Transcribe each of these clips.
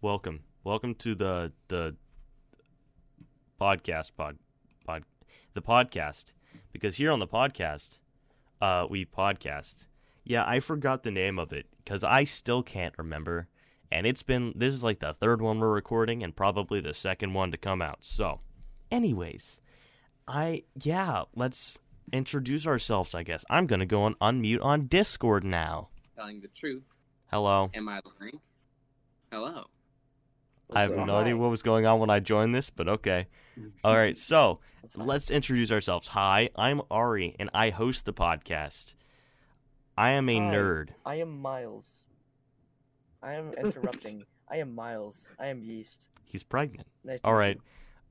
Welcome, welcome to the the podcast pod pod the podcast because here on the podcast, uh, we podcast. Yeah, I forgot the name of it because I still can't remember, and it's been this is like the third one we're recording and probably the second one to come out. So, anyways, I yeah, let's introduce ourselves. I guess I'm gonna go on unmute on Discord now. telling the truth. Hello. Am I lying? Hello. I have no idea what was going on when I joined this, but okay. All right, so let's introduce ourselves. Hi, I'm Ari, and I host the podcast. I am a Hi. nerd. I am Miles. I am interrupting. I am Miles. I am Yeast. He's pregnant. Nice to All meet right.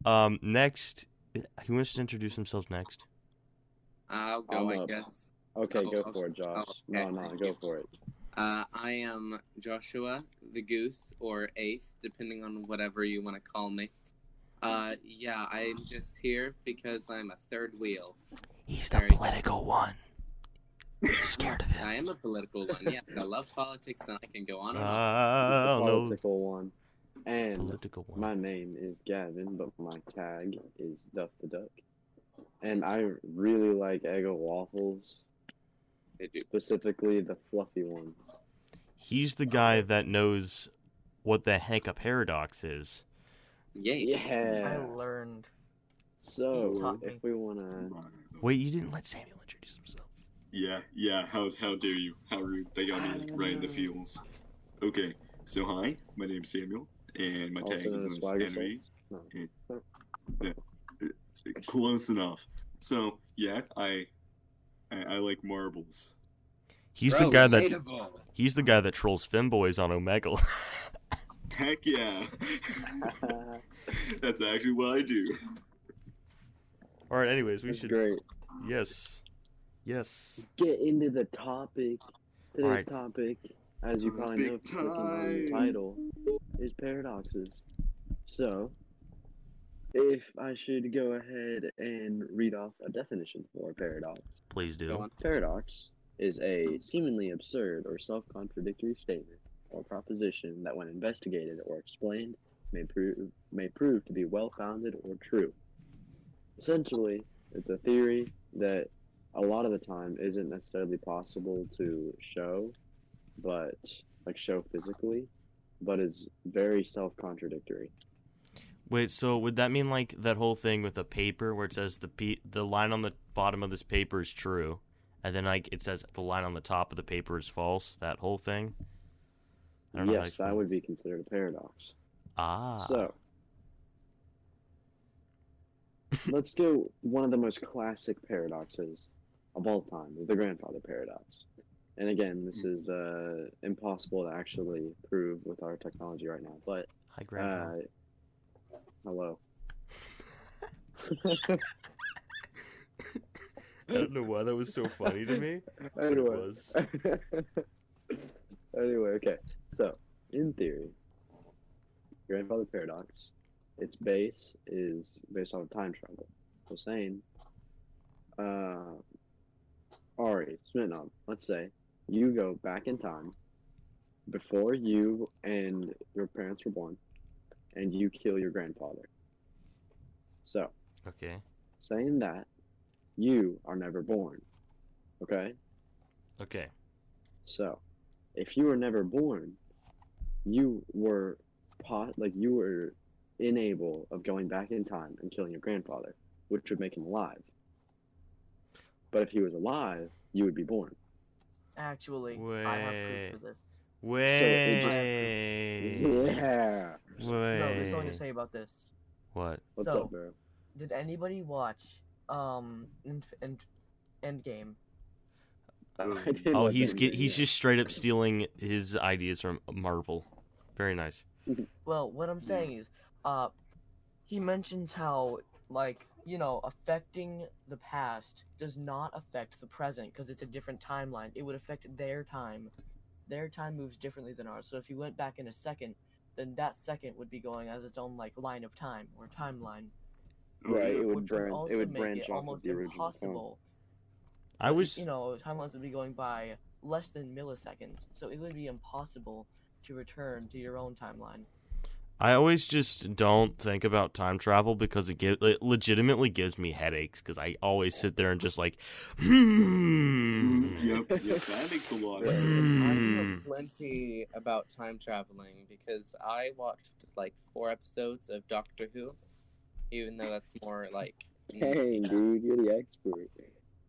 you. Um, next, who wants to introduce himself next? I'll go, I'm I up. guess. Okay, Oh, go oh, for it, Josh. oh, No, okay, no, thank go you. for it. Uh, I am Joshua the Goose, or Eighth, depending on whatever you want to call me. Uh, yeah, I'm just here because I'm a third wheel. He's the Very- political one. Scared of him. I am a political one, yeah. I love politics and I can go on and on. Uh, the no. political one. And Political one. my name is Gavin, but my tag is Duff the Duck. And I really like Eggo waffles, They do. specifically the fluffy ones. He's the guy that knows what the heck a paradox is. Yay. I Yeah. learned. So Taught me. if we wanna, Wait, you didn't let Samuel introduce himself. Yeah, yeah, how, how dare you? How rude. They got me right in the feels. Okay, so hi, my name's Samuel, and my Also tag is as known as Swagger Henry. No. Uh, close enough. So, yeah, I, I, I like marbles. He's Bro, the guy that relatable. he's the guy that trolls femboys on Omegle. Heck yeah! That's actually what I do. All right. Anyways, we that's should. great. Yes. Yes. Get into the topic. Today's Alright. topic, as you probably know, from the title, is paradoxes. So, if I should go ahead and read off a definition for a paradox. Please do. Go. Paradox is a seemingly absurd or self-contradictory statement or proposition that when investigated or explained may prove may prove to be well-founded or true. Essentially, it's a theory that a lot of the time isn't necessarily possible to show, but like show physically, but is very self-contradictory. Wait, so would that mean like that whole thing with the paper where it says the pe- the line on the bottom of this paper is true, and then like it says the line on the top of the paper is false? That whole thing. I don't know how Yes, that would be considered a paradox. Ah. So, let's do One of the most classic paradoxes of all time is the grandfather paradox. And again, this is uh, impossible to actually prove with our technology right now. But Hi, Grandpa. uh, hello. I don't know why that was so funny to me. but it anyway, was. anyway, okay. So, in theory, grandfather paradox, its base is based on time travel. So, saying, uh, Ari Smitnov, let's say you go back in time before you and your parents were born, and you kill your grandfather. So, Okay. saying that, you are never born. Okay? Okay. So, if you were never born, you were pot like you were unable of going back in time and killing your grandfather, which would make him alive. But if he was alive, you would be born. Actually, I have Wait. proof for this. Wait. Yeah. Wait. No, there's something to say about this. What? What's So- up, bro? Did anybody watch um End End Endgame? I didn't Oh, he's get, he's just straight up stealing his ideas from Marvel. Very nice. Well, what I'm saying is, uh, he mentions how like you know affecting the past does not affect the present because it's a different timeline. It would affect their time. Their time moves differently than ours. So if you went back in a second, then that second would be going as its own like line of time or timeline. Right, it would which branch. also It would make branch it off of almost the original. time. impossible. I was you know timelines would be going by less than milliseconds, so it would be impossible to return to your own timeline. I always just don't think about time travel because it, give, it legitimately gives me headaches because I always sit there and just like, hmm. Yep, yep, that makes a lot of sense. I Hmm. know plenty about time traveling because I watched like four episodes of Doctor Who, even though that's more like. Dang, dude, you're the expert.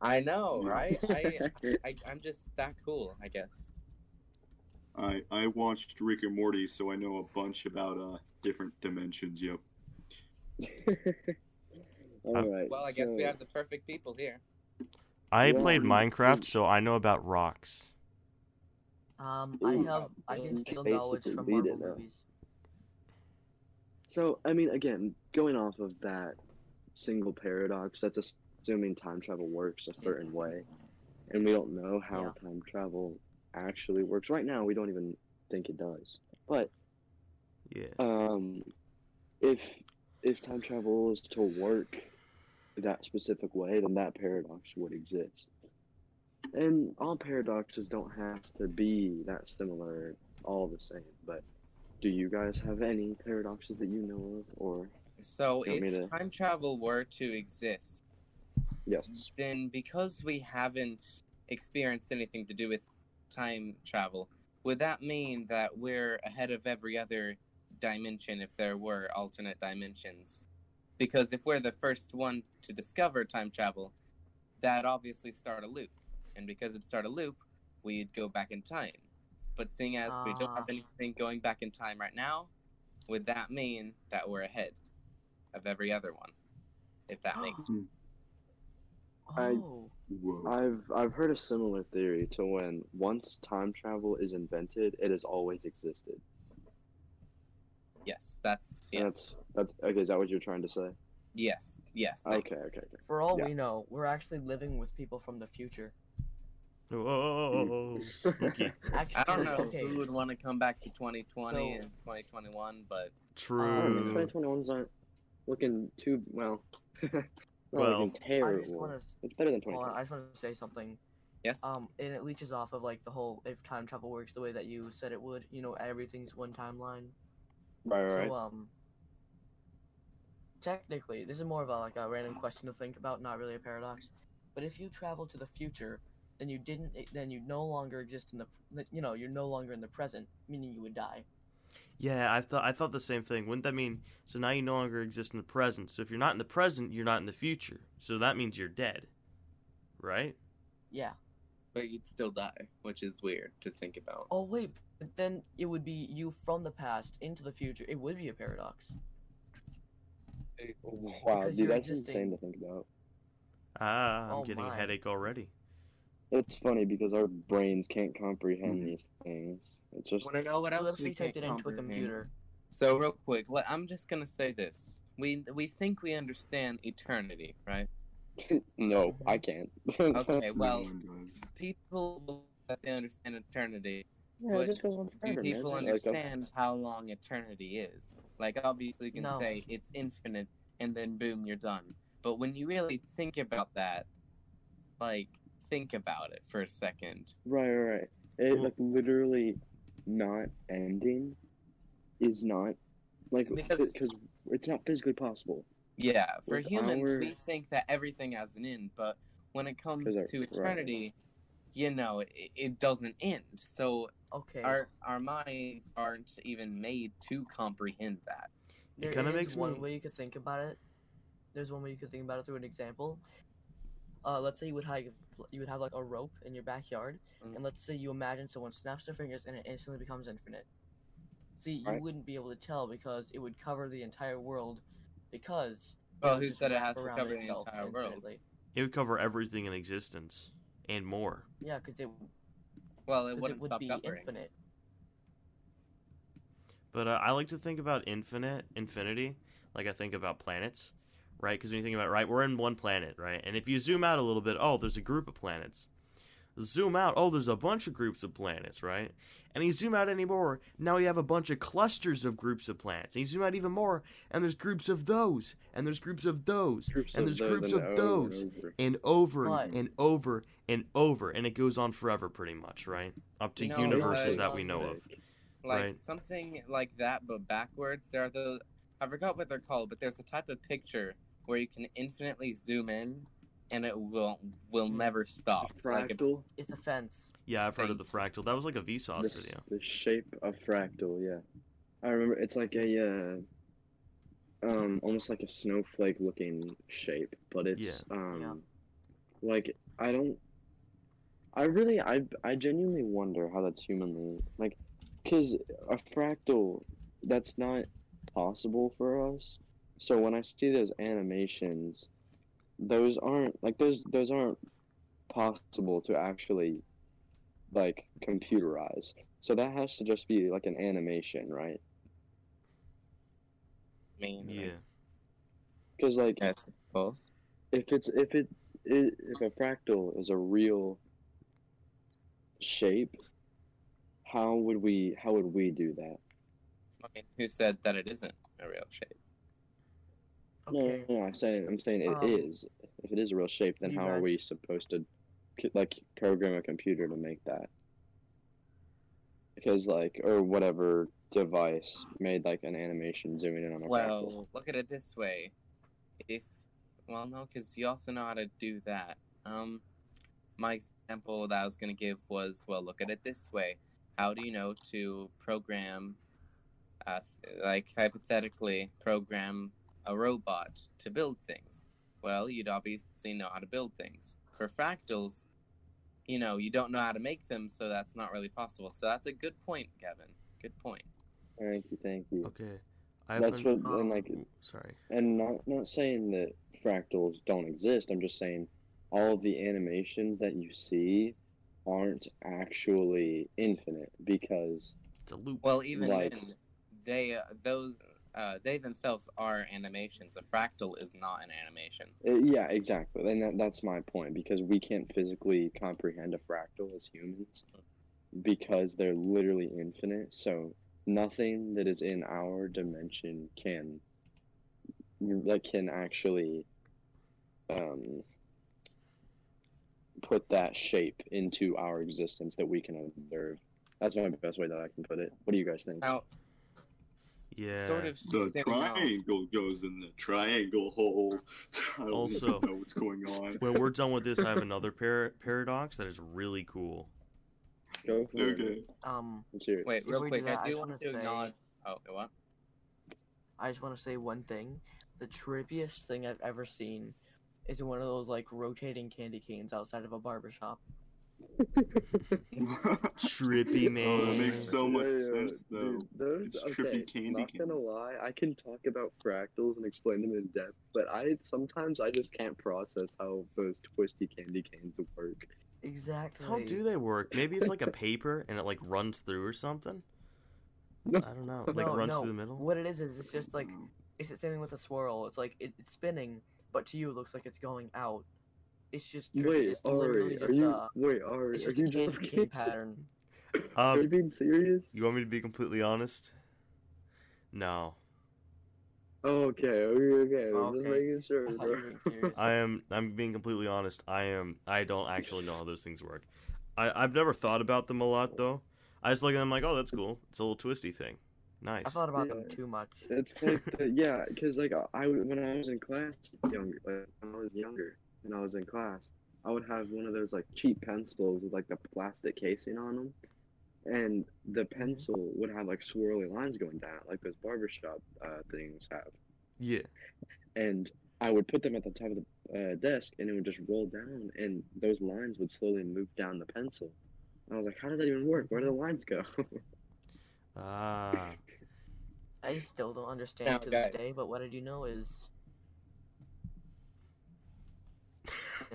I know, right? I, I I'm just that cool, I guess. I I watched Rick and Morty, so I know a bunch about uh different dimensions. Yep. All right. Well, I guess we have the perfect people here. I Yeah. played Minecraft, so I know about rocks. Um, I have I you can can steal knowledge basically from beat Marvel it, though. movies. So, I mean, again, going off of that single paradox, that's assuming time travel works a certain way. And we don't know how Yeah. time travel actually works. Right now, we don't even think it does. But Yeah. um, if if time travel is to work that specific way, then that paradox would exist. And all paradoxes don't have to be that similar, all the same. But do you guys have any paradoxes that you know of, or So You want me if to- time travel were to exist, yes? then because we haven't experienced anything to do with time travel, would that mean that we're ahead of every other dimension if there were alternate dimensions? Because if we're the first one to discover time travel, that obviously start a loop. And because it start a loop, we'd go back in time. But seeing as we don't have Ah. anything going back in time right now, would that mean that we're ahead of every other one? If that makes I- Oh, I've I've heard a similar theory to when once time travel is invented, it has always existed. yes, that's yes. That's that's okay. Is that what you're trying to say? Yes, yes. Okay, okay, okay. for all Yeah. we know, we're actually living with people from the future. Whoa, spooky. Actually, I don't know okay. who would want to come back to 2020 So- and 2021, but I don't True. 2021's aren't looking too well. not Well- looking I just terrible. want to. It's better than Hold on, I just want to say something. yes. Um, and it leeches off of like the whole if time travel works the way that you said it would. You know, everything's one timeline. right, right, right. So um, technically, this is more of a like a random question to think about, not really a paradox. But if you travel to the future, then you didn't. Then you no longer exist in the. You know, you're no longer in the present, meaning you would die. Yeah, I thought I thought the same thing. Wouldn't that mean so now you no longer exist in the present? So if you're not in the present, you're not in the future. So that means you're dead, right? Yeah. but you'd still die, which is weird to think about. Oh wait, but then it would be you from the past into the future. It would be a paradox. Wow, because dude, that's existing- insane to think about. Ah, I'm Oh getting a headache already. It's funny because our brains can't comprehend Mhm. these things. It's just Want to know what else we we typed it into a computer. So real quick, let, I'm just gonna say this: we we think we understand eternity, right? no, I can't. Okay, well, No one does. people that they understand eternity. yeah, but it just Do forever, man. people Like, understand how long eternity is? Like, obviously, you can No. say it's infinite, and then boom, you're done. But when you really think about that, like, think about it for a second. Right, right, right. It like literally not ending is not like Because- because it's not physically possible. Yeah, for With humans, our- we think that everything has an end, but when it comes our- to right. eternity, you know, it, it doesn't end. So Okay. our our minds aren't even made to comprehend that. It kinda makes one me- way you could think about it. There's one way you could think about it through an example. Uh, let's say you would have you would have like a rope in your backyard, Mhm. and let's say you imagine someone snaps their fingers and it instantly becomes infinite. See, you Right. wouldn't be able to tell because it would cover the entire world, because. Well, who said it has to cover the itself entire world? infinitely. It would cover everything in existence and more. Yeah, because it, Well, it 'cause wouldn't it would stop be covering. infinite. But uh, I like to think about infinite, infinity, like I think about planets, right? Because when you think about it, right, we're in one planet, right? And if you zoom out a little bit, oh, there's a group of planets. zoom out. Oh, there's a bunch of groups of planets, right? And you zoom out anymore. Now you have a bunch of clusters of groups of planets. And you zoom out even more, and there's groups of those, and there's groups of those, Groups and there's those groups and of over and those, over. and over and over and over, and it goes on forever, pretty much, right? Up to No, universes that we know of. like Right. something like that but backwards there are the i forgot what they're called but there's a type of picture where you can infinitely zoom in and it will will Hmm. never stop like it's, Fractal. It's a fence. Yeah, I've heard of the fractal. That was like a Vsauce the, video. the shape of fractal, yeah. I remember it's like a uh, um almost like a snowflake looking shape, but it's um like I don't I really I I genuinely wonder how that's humanly like cuz a fractal that's not possible for us. So when I see those animations those aren't like those those aren't possible to actually like computerize. So that has to just be like an animation, right? I mean Yeah. Because like yes, I suppose. if it's if it i- if a fractal is a real shape, how would we how would we do that? I mean, who said that it isn't a real shape Okay. No, no, I'm saying I'm saying it Um, is. If it is a real shape, then how are we supposed to like program a computer to make that? Because like or whatever device made like an animation zooming in on a fractal. well look at it this way if well no because you also know how to do that um my example that i was going to give was well look at it this way how do you know to program uh, like hypothetically program a robot to build things well you'd obviously know how to build things for fractals you know you don't know how to make them so that's not really possible so that's a good point kevin good point Thank you, thank you. Okay. I That's haven't- what and like Sorry. and not not saying that fractals don't exist. I'm just saying all of the animations that you see aren't actually infinite because It's a loop. Well, even Like- then, they uh, those uh, they themselves are animations. A fractal is not an animation. uh, yeah, exactly. And that, that's my point because we can't physically comprehend a fractal as humans because they're literally infinite. So nothing that is in our dimension can that can actually um, put that shape into our existence that we can observe. That's my best way that I can put it. What do you guys think? Now, yeah. sort of The zooming out- triangle goes in the triangle hole. I don't Also- know what's going on. When we're done with this, I have another par- paradox that is really cool. Go for it. Okay. Um, Let's hear it. Wait, real quick, do that, I I do just want wanna to say- acknowledge. Oh, what? I just want to say one thing. The trippiest thing I've ever seen is one of those like rotating candy canes outside of a barber shop. Trippy man. Oh, that makes so much Yeah, yeah, sense, though. dude, those, It's okay, trippy candy not gonna lie, I can talk about fractals and explain them in depth, but I sometimes I just can't process how those twisty candy canes work. Exactly. How do they work? Maybe it's like a paper and it like runs through or something. No. I don't know. Like No, runs no. through the middle. What it is is it's just like it's the same thing with a swirl. It's like it, it's spinning, but to you it looks like it's going out. It's just trippy. Wait, it's literally Ari, just are you? uh, wait, Ari, it's are just you a candy cane pattern. are you Um, being serious? you want me to be completely honest? No, Oh, okay, okay, okay. I'm just making sure, I thought you were bro. being. I am. I'm being completely honest. I am. I don't actually know how those things work. I I've never thought about them a lot though. I just look at them like, oh, that's cool. It's a little twisty thing. Nice. I thought about them too much. It's like the, yeah, because like I when I was in class younger, like when I was younger and I was in class, I would have one of those like cheap pencils with like the plastic casing on them, and the pencil would have like swirly lines going down it, like those barbershop uh, things have, Yeah. and I would put them at the top of the uh, desk, and it would just roll down, and those lines would slowly move down the pencil. I was like, how does that even work? Where do the lines go? Ah. I still don't understand Now, to guys. this day, but what I do know is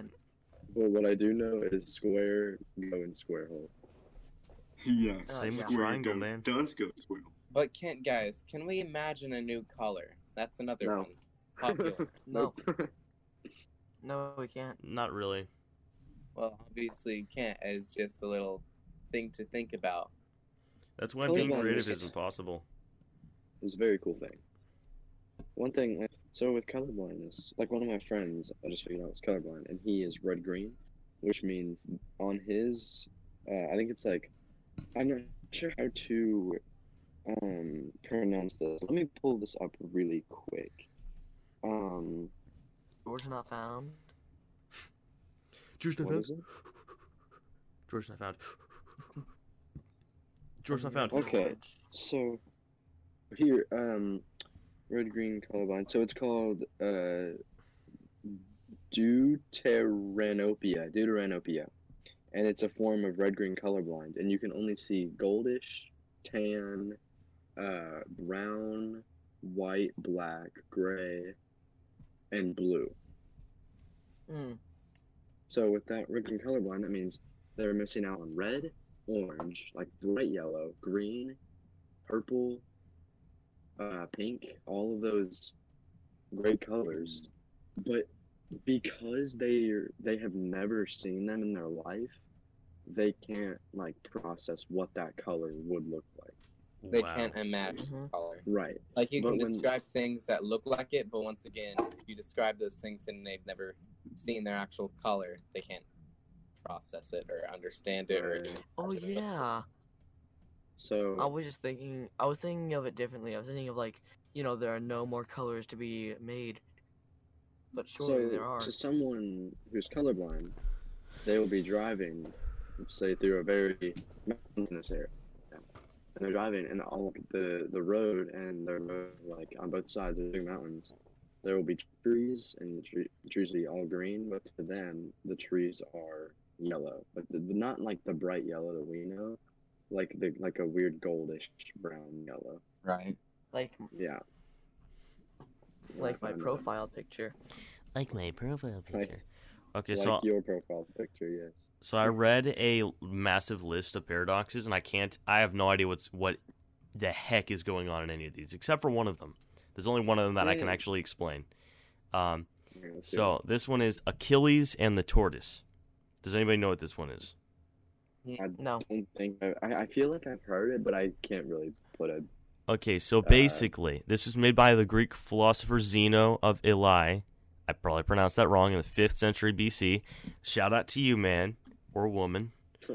well, what I do know is square go in square hole. yeah, oh, Same with square triangle, goes- man. Does go square. But can guys, can we imagine a new color? That's another No. one. Popular. no, Nope. no, we can't. Not really. Well, obviously you can't. It's just a little thing to think about. That's why Colorblind being creative is impossible. It's a very cool thing. One thing, like, so with colorblindness, like one of my friends, I just figured out was colorblind, and he is red green, which means on his, uh, I think it's like, I'm not sure how to um pronounce this. Let me pull this up really quick. Um, George not found. George what is it? George not found. George not found. Okay. So here, um, red green colorblind. So it's called uh, deuteranopia, deuteranopia, and it's a form of red green colorblind, and you can only see goldish, tan, uh, brown, white, black, gray, and blue. Hmm. So with that red green colorblind, that means they're missing out on red, orange, like bright yellow, green, purple, uh, pink, all of those great colors. But because they they have never seen them in their life, they can't like process what that color would look like. They Wow. can't imagine Mhm. color. Right. Like you But can when- describe things that look like it, but once again, if you describe those things and they've never seen their actual color, they can't process it or understand it or Right. Oh yeah. it. So I was just thinking. I was thinking of it differently. I was thinking of like, you know, there are no more colors to be made. But surely so there are. to someone who's colorblind, they will be driving, let's say through a very mountainous area, and they're driving, and all the the road and they're like on both sides of the mountains, there will be trees, and the, tree, the trees will be all green, but to them the trees are yellow, but the, not like the bright yellow that we know, like the like a weird goldish brown yellow. Right. Like Yeah. like my profile picture. Like my profile Like- picture. Okay, Like so your profile picture, yes. so I read a massive list of paradoxes, and I can't. I have no idea what's what the heck is going on in any of these, except for one of them. There's only one of them that I can actually explain. Um, Okay, let's do so this one is Achilles and the tortoise. Does anybody know what this one is? I No. don't think I, I feel like I've heard it, but I can't really put it. Okay, so Uh, basically, this was made by the Greek philosopher Zeno of Elae. I probably pronounced that wrong in the fifth century BC. Shout out to you, man or woman.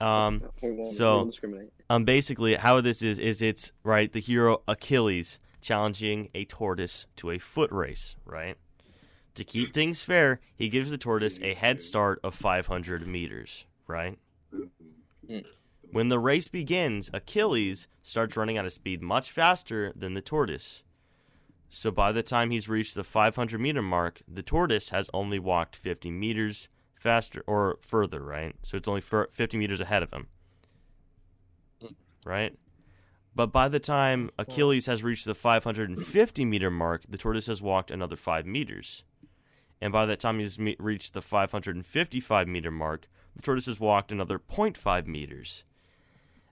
Um, so- we won't discriminate. um, basically, how this is is it's right the hero Achilles challenging a tortoise to a foot race, right? To keep things fair, he gives the tortoise a head start of 500 meters, right? Mm. When the race begins, Achilles starts running at a speed much faster than the tortoise. So by the time he's reached the 500 meter mark, the tortoise has only walked 50 meters faster or further, right? So it's only 50 meters ahead of him. Right? But by the time Achilles has reached the 550 meter mark, the tortoise has walked another 5 meters. And by the time he's reached the 555 meter mark, the tortoise has walked another 0.5 meters.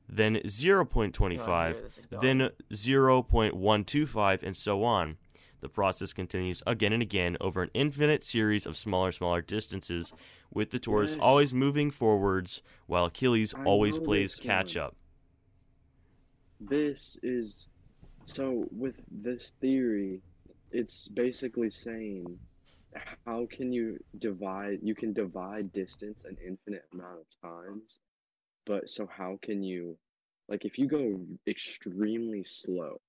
Then 0.25, Oh, this is going. then 0.125, and so on. The process continues again and again over an infinite series of smaller, smaller distances, with the tortoise Yes. always moving forwards while Achilles I always plays catch up. This is so with this theory, it's basically saying how can you divide you can divide distance an infinite amount of times, but so how can you like if you go extremely slow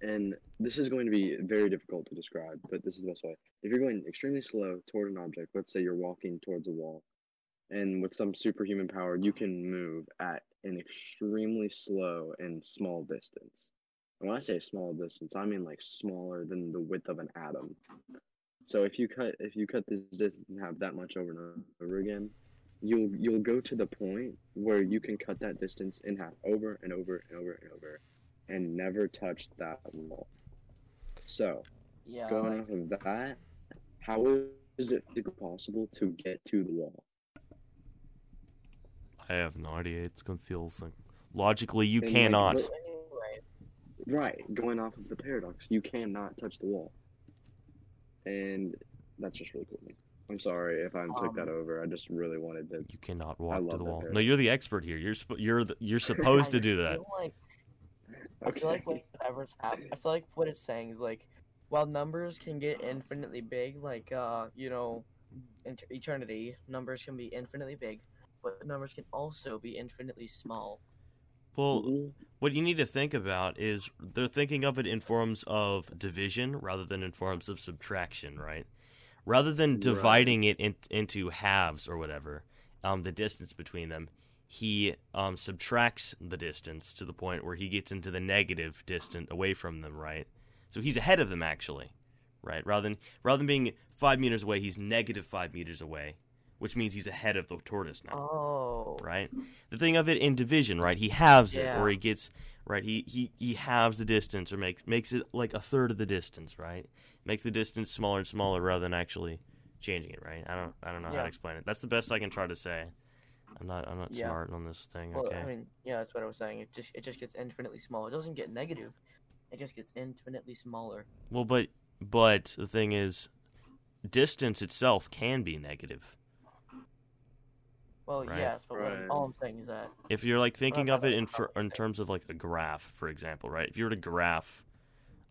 and this is going to be very difficult to describe, but this is the best way. If you're going extremely slow toward an object, let's say you're walking towards a wall, and with some superhuman power, you can move at an extremely slow and small distance. And when I say small distance, I mean like smaller than the width of an atom. So if you cut if you cut this distance and have that much over and over again, you'll you'll go to the point where you can cut that distance in half over and over and over and over, and never touch that wall. So yeah, going like, off of that, how is it possible to get to the wall? I have no idea. It's confusing. Logically, you And, like, cannot. the- anyway, Right, going off of the paradox, you cannot touch the wall, and that's just really cool. to me. I'm sorry if I took that Um, over. I just really wanted to. You cannot walk to the wall. hair. No, you're the expert here. You're sp- you're the, you're supposed to do that. feel like I feel like whatever's happening, I feel like what it's saying is like, while numbers can get infinitely big, like uh, you know, in eternity, numbers can be infinitely big, but numbers can also be infinitely small. Well, Mhm. what you need to think about is they're thinking of it in forms of division rather than in forms of subtraction, right? Rather than Right. dividing it in, into halves or whatever, um, the distance between them, he um, subtracts the distance to the point where he gets into the negative distance away from them, right? So he's ahead of them actually, right? Rather than rather than being five meters away, he's negative five meters away, which means he's ahead of the tortoise now Oh, right? The thing of it in division, right? He halves it, or he gets right. He he he halves the distance, or makes makes it like a third of the distance, right? Makes the distance smaller and smaller rather than actually changing it, right? I don't I don't know how to explain it. That's the best I can try to say. I'm not I'm not Yeah. smart on this thing. well, okay. I mean, yeah, that's what I was saying. It just it just gets infinitely small. It doesn't get negative. It just gets infinitely smaller. well, but but the thing is, distance itself can be negative. Well, Right. yes, but what, Right. all I'm saying is that if you're like thinking of it in for, in terms of like a graph, for example, right? If you were to graph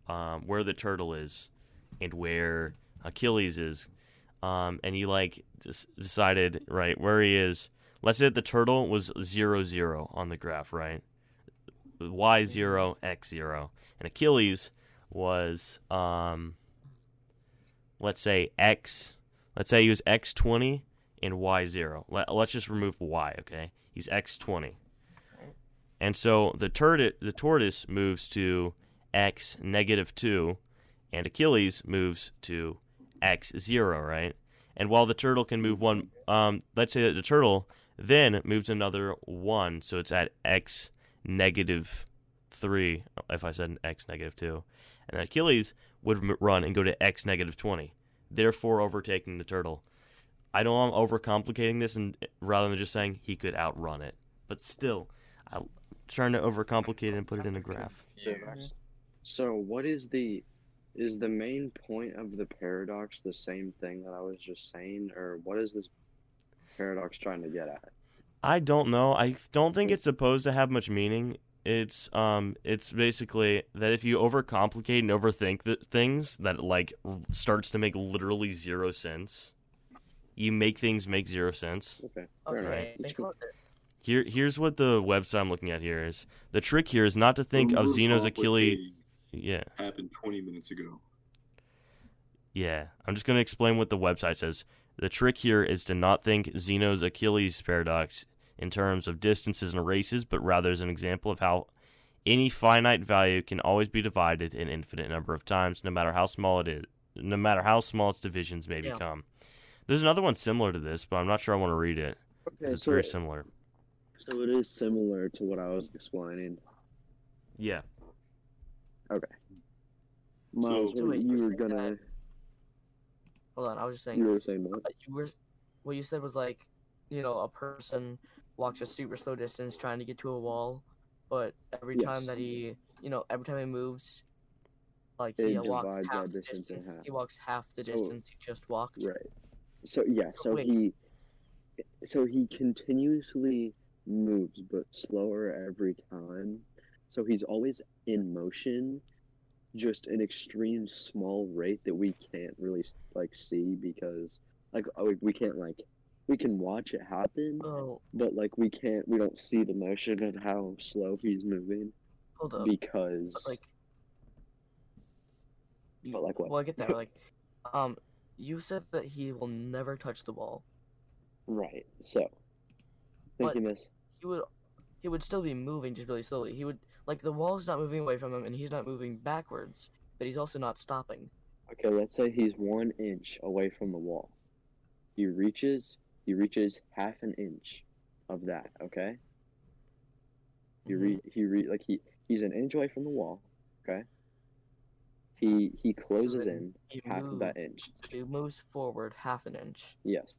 um, where the turtle is and where Achilles is, um, and you like des- decided right where he is. Let's say that the turtle was zero zero on the graph, right? Y zero, X zero, and Achilles was um, let's say X. Let's say he was X twenty and y zero. Let, let's just remove y, okay? He's x twenty, and so the turtle the tortoise moves to x negative two, and Achilles moves to x zero, right? And while the turtle can move one, um, let's say that the turtle then moves another one, so it's at x negative three. If I said x negative two, and then Achilles would m- run and go to x negative twenty, therefore overtaking the turtle. I know I'm overcomplicating this, and rather than just saying he could outrun it, but still, I'm trying to overcomplicate it and put it in a graph. So what is the is the main point of the paradox the same thing that I was just saying, or what is this paradox trying to get at? I don't know. I don't think it's supposed to have much meaning. It's um, it's basically that if you overcomplicate and overthink the things, that it, like starts to make literally zero sense. You make things make zero sense. Okay. fair okay, think. Here, here's what the website I'm looking at here is. The trick here is not to think of Zeno's Achilles. Yeah, happened 20 minutes ago. Yeah, I'm just going to explain what the website says. The trick here is to not think Zeno's Achilles paradox in terms of distances and races, but rather as an example of how any finite value can always be divided an infinite number of times, no matter how small it is, no matter how small its divisions may Yeah. become. There's another one similar to this, but I'm not sure I want to read it. Okay, It's so, very similar. so it is similar to what I was explaining. Yeah. Miles, So- what wait, you were gonna Hold on, I was just saying. you were saying what? uh, you were what you said was like, you know, a person walks a super slow distance trying to get to a wall, but every time that he, you know, every time he moves, like It he walks half the distance distance. He walks half the So- distance he just walked. Right. So yeah, so Wait. he so he continuously moves but slower every time. So he's always in motion, just an extreme small rate that we can't really like see because like we, we can't like we can watch it happen, Oh, but like we can't we don't see the motion and how slow he's moving hold up. because But like, you, But like what? Well, I get that. Like, um, you said that he will never touch the ball. right. So But- thinking this He would, he would still be moving just really slowly. He would like the wall's not moving away from him, and he's not moving backwards, but he's also not stopping. Okay, let's say he's one inch away from the wall. He reaches, he reaches half an inch of that. Okay. He re, mm-hmm. he re, like he, he's an inch away from the wall. Okay. He he closes then in half of that inch. so he moves forward half an inch. Yes.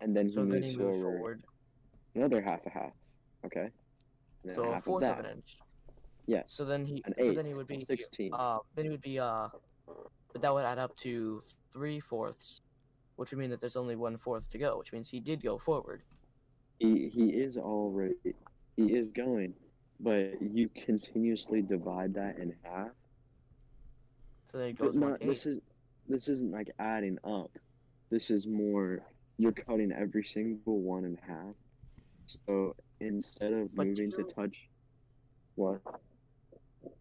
And then he So then moves he moves forward, forward. another half a half. Okay. So a fourth of of an inch. Yes. So then he, An but eighth, then he would be, sixteen. uh, then he would be, uh, but that would add up to three fourths. which would mean that there's only one fourth to go, which means he did go forward. He he is already he is going, but you continuously divide that in half. So then it goes not, this is this isn't like adding up. This is more you're cutting every single one in half. So instead of But moving to touch what?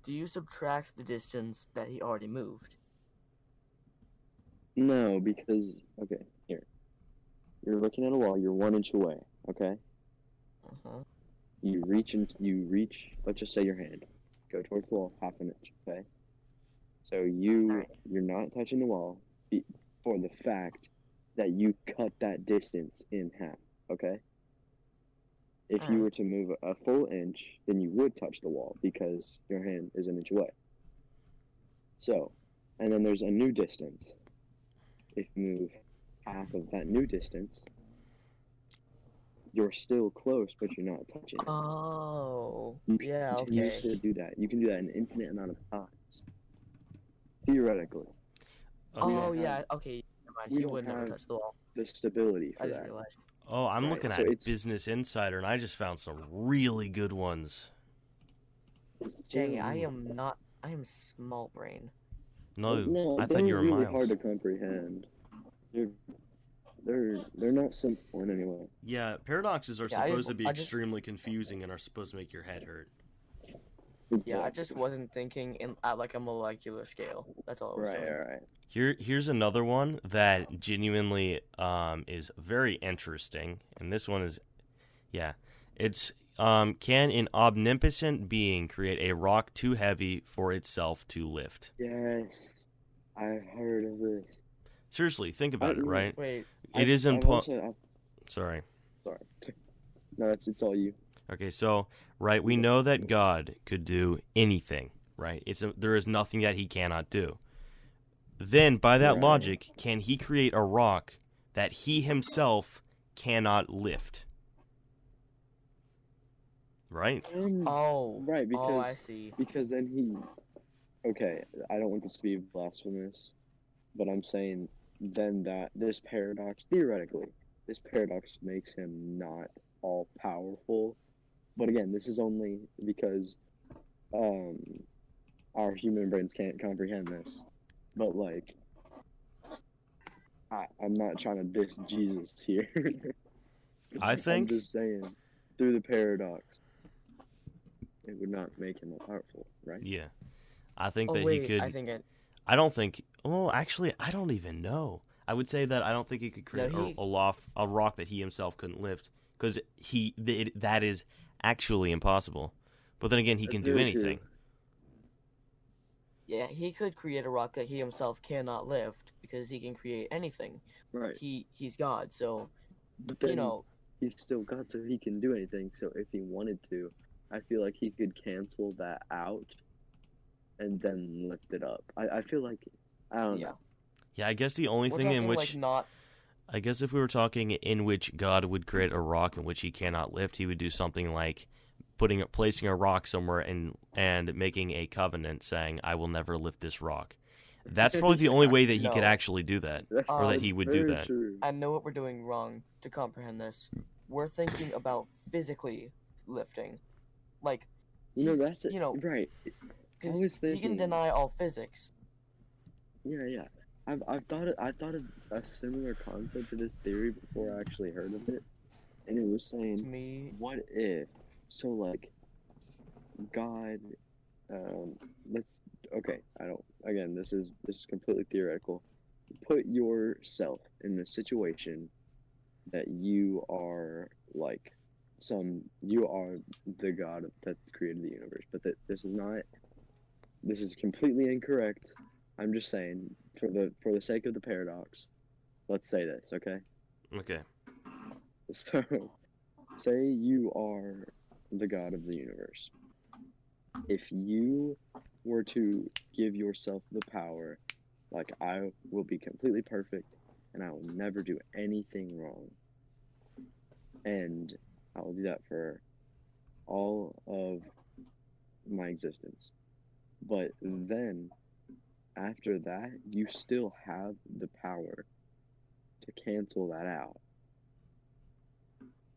Do you subtract the distance that he already moved? No, because okay, here. You're looking at a wall, you're one inch away, okay? Uh-huh. You reach and you reach let's just say your hand. Go towards the wall half an inch, okay? So you Alright. you're not touching the wall for the fact that you cut that distance in half, okay? If you mm. were to move a full inch, then you would touch the wall because your hand is an inch away. So, and then there's a new distance. If you move half of that new distance, you're still close, but you're not touching it. Oh, You can yeah, okay. continuously do that. You can do that an infinite amount of times. Theoretically, Okay. Oh, don't yeah, have- okay. Never mind. He don't would never touch the wall. the stability I just that. realized. Oh, I'm Right, looking at it's- Business Insider, and I just found some really good ones. Dang, I am not. I am small brain. No, no, I they're thought you were really Miles. hard to comprehend. They're they're they're not simple in any way. Yeah, paradoxes are Yeah, supposed just- to be I just- extremely confusing and are supposed to make your head hurt. Yeah, I just wasn't thinking in at like a molecular scale. That's all I was right, doing. all right. Here, here's another one that genuinely um, is very interesting, and this one is, yeah, it's um, can an omnipotent being create a rock too heavy for itself to lift? Yes, I've heard of this. Seriously, think about it. Right? Wait, It is I've impo- also- I've- Sorry. sorry. No, it's it's all you. Okay, so right, we know that God could do anything, right? It's a, there is nothing that he cannot do. Then, by that Right. logic, can he create a rock that he himself cannot lift? Right? Um, oh, right, oh, I because- see. Because then he. Okay, I don't want this to be blasphemous, but I'm saying then that this paradox, theoretically, this paradox makes him not all powerful. But again, this is only because um, our human brains can't comprehend this. But like, I, I'm not trying to diss Jesus here. I think- I'm just saying, through the paradox, it would not make him all powerful, right? Yeah. I think Oh that wait, he could. I think it. I don't think. Oh, actually, I don't even know. I would say that I don't think he could create he- a, a loft, a rock that he himself couldn't lift, because he it, that is actually impossible. But then again, he That's can do very true. anything. Yeah, he could create a rock that he himself cannot lift because he can create anything. Right. He he's God, so But then you know. he's still God, so he can do anything. So if he wanted to, I feel like he could cancel that out and then lift it up. I, I feel like I don't Yeah. know. Yeah, I guess the only We're thing in which like not I guess if we were talking in which God would create a rock in which he cannot lift, he would do something like putting placing a rock somewhere and and making a covenant saying, "I will never lift this rock." That's probably the only way that he could actually do that. That's Or that he would do that. True. I know what we're doing wrong to comprehend this. We're thinking about physically lifting. Like You know that's it. you know, right. I 'cause he can deny all physics. Yeah, yeah. I've I've thought it, I thought of a similar concept to this theory before I actually heard of it, and it was saying me, what if so like god um let's okay i don't again this is this is completely theoretical. Put yourself in the situation that you are like some you are the god that created the universe but that this is not this is completely incorrect i'm just saying for the for the sake of the paradox let's say this okay Okay. so, say you are the god of the universe. If you were to give yourself the power, like I will be completely perfect and I will never do anything wrong, and I will do that for all of my existence. But then, after that, you still have the power to cancel that out.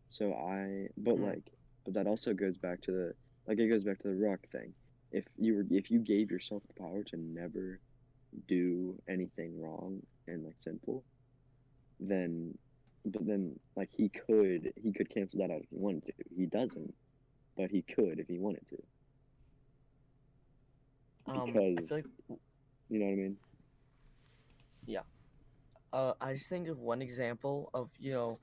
So I, but Hmm. like, but that also goes back to the, like, it goes back to the rock thing. If you were, if you gave yourself the power to never do anything wrong and like sinful, then, but then like he could, he could cancel that out if he wanted to. He doesn't, but he could if he wanted to. Um, I Because- like You know what I mean? uh, I just think of one example of you know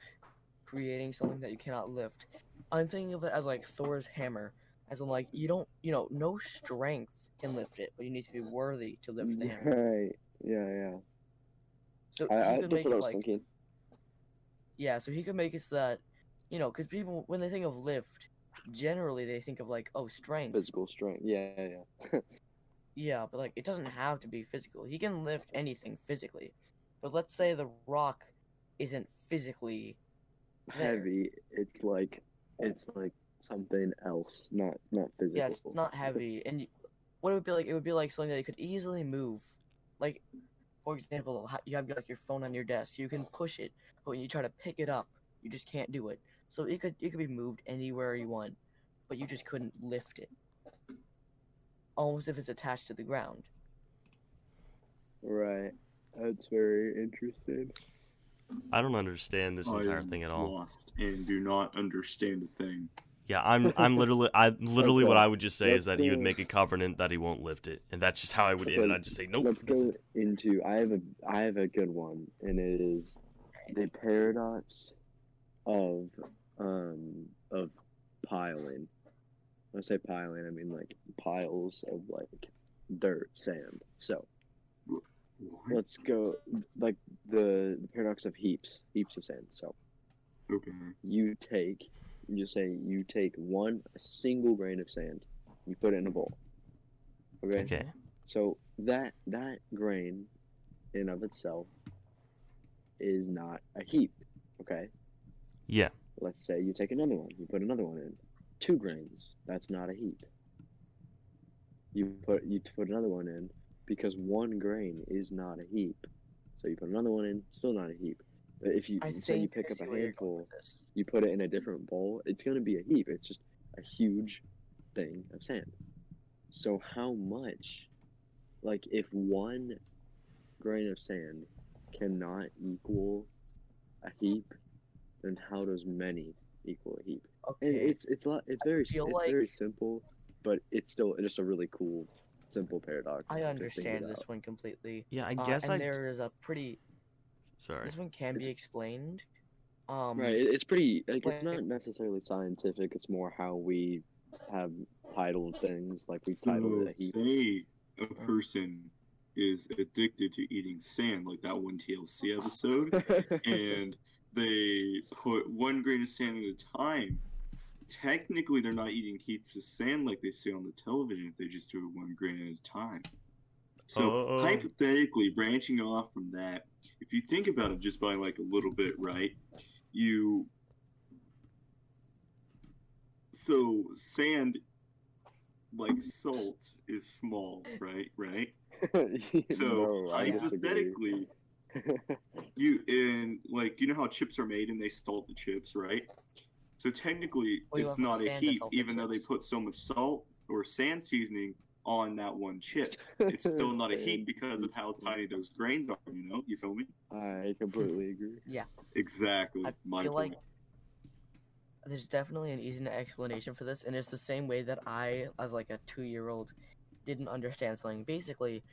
creating something that you cannot lift. I'm thinking of it as like Thor's hammer, as in like you don't you know no strength can lift it, but you need to be worthy to lift the hammer. Right. Yeah, yeah. So I, he I, could that's make what I was like thinking. yeah, so he could make it so that you know because people when they think of lift, generally they think of like oh strength. Physical strength. Yeah, yeah, yeah. But like it doesn't have to be physical. He can lift anything physically. But let's say the rock isn't physically there. Heavy. It's like it's like something else, not not physical. Yeah, it's not heavy. And you, what it would be like? It would be like something that you could easily move. Like, for example, you have like your phone on your desk. You can push it, but when you try to pick it up, you just can't do it. So it could it could be moved anywhere you want, but you just couldn't lift it. Almost if it's attached to the ground. Right. That's very interesting. I don't understand this entire I'm thing at all. Lost and do not understand a thing. Yeah, I'm I'm literally I literally what I would just say is let's that he would make a covenant that he won't lift it, and that's just how I would end I'd just say nope. Let's go it. into. I have a I have a good one, and it is the paradox of um of piling. When I say piling, I mean like piles of like dirt, sand. So What? let's go like the, the paradox of heaps, heaps of sand. So Okay. you take, you just say you take one single grain of sand, you put it in a bowl. Okay. Okay. So that that grain, in of itself, is not a heap. Okay. Yeah. Let's say you take another one, you put another one in, two grains. That's not a heap. You put you put another one in because one grain is not a heap. So you put another one in, still not a heap. But if you say you pick up a where you're going handful, you put it in a different bowl, it's going to be a heap. It's just a huge thing of sand. So, how much, like, if one grain of sand cannot equal a heap, then how does many equal a heap? And Okay. it's it's lot, it's very it's like- very simple, but it's still just a really cool, simple paradox. I understand this one completely. Yeah, I Uh, guess and I. there is a pretty. Sorry. This one can be explained. Um, Right, it- it's pretty like like- it's not necessarily scientific. It's more how we have titled things, like we titled So it a heap. say a person is addicted to eating sand, like that one TLC episode, and they put one grain of sand at a time. Technically, they're not eating heaps of sand like they say on the television if they just do it one grain at a time. So, Oh. hypothetically, branching off from that, if you think about it just by like a little bit, right? You. So, sand, like salt, is small, right? Right? So, No, I disagree. hypothetically, you and like you know how chips are made and they salt the chips, right? So technically, Well, it's not a heap, salt the even though they put so much salt or sand seasoning on that one chip. It's still not a heap because of how tiny those grains are. You know, you feel me? I completely agree. Yeah. Exactly. I My feel point. like there's definitely an easy explanation for this, and it's the same way that I, as like a two-year-old, didn't understand something. Basically,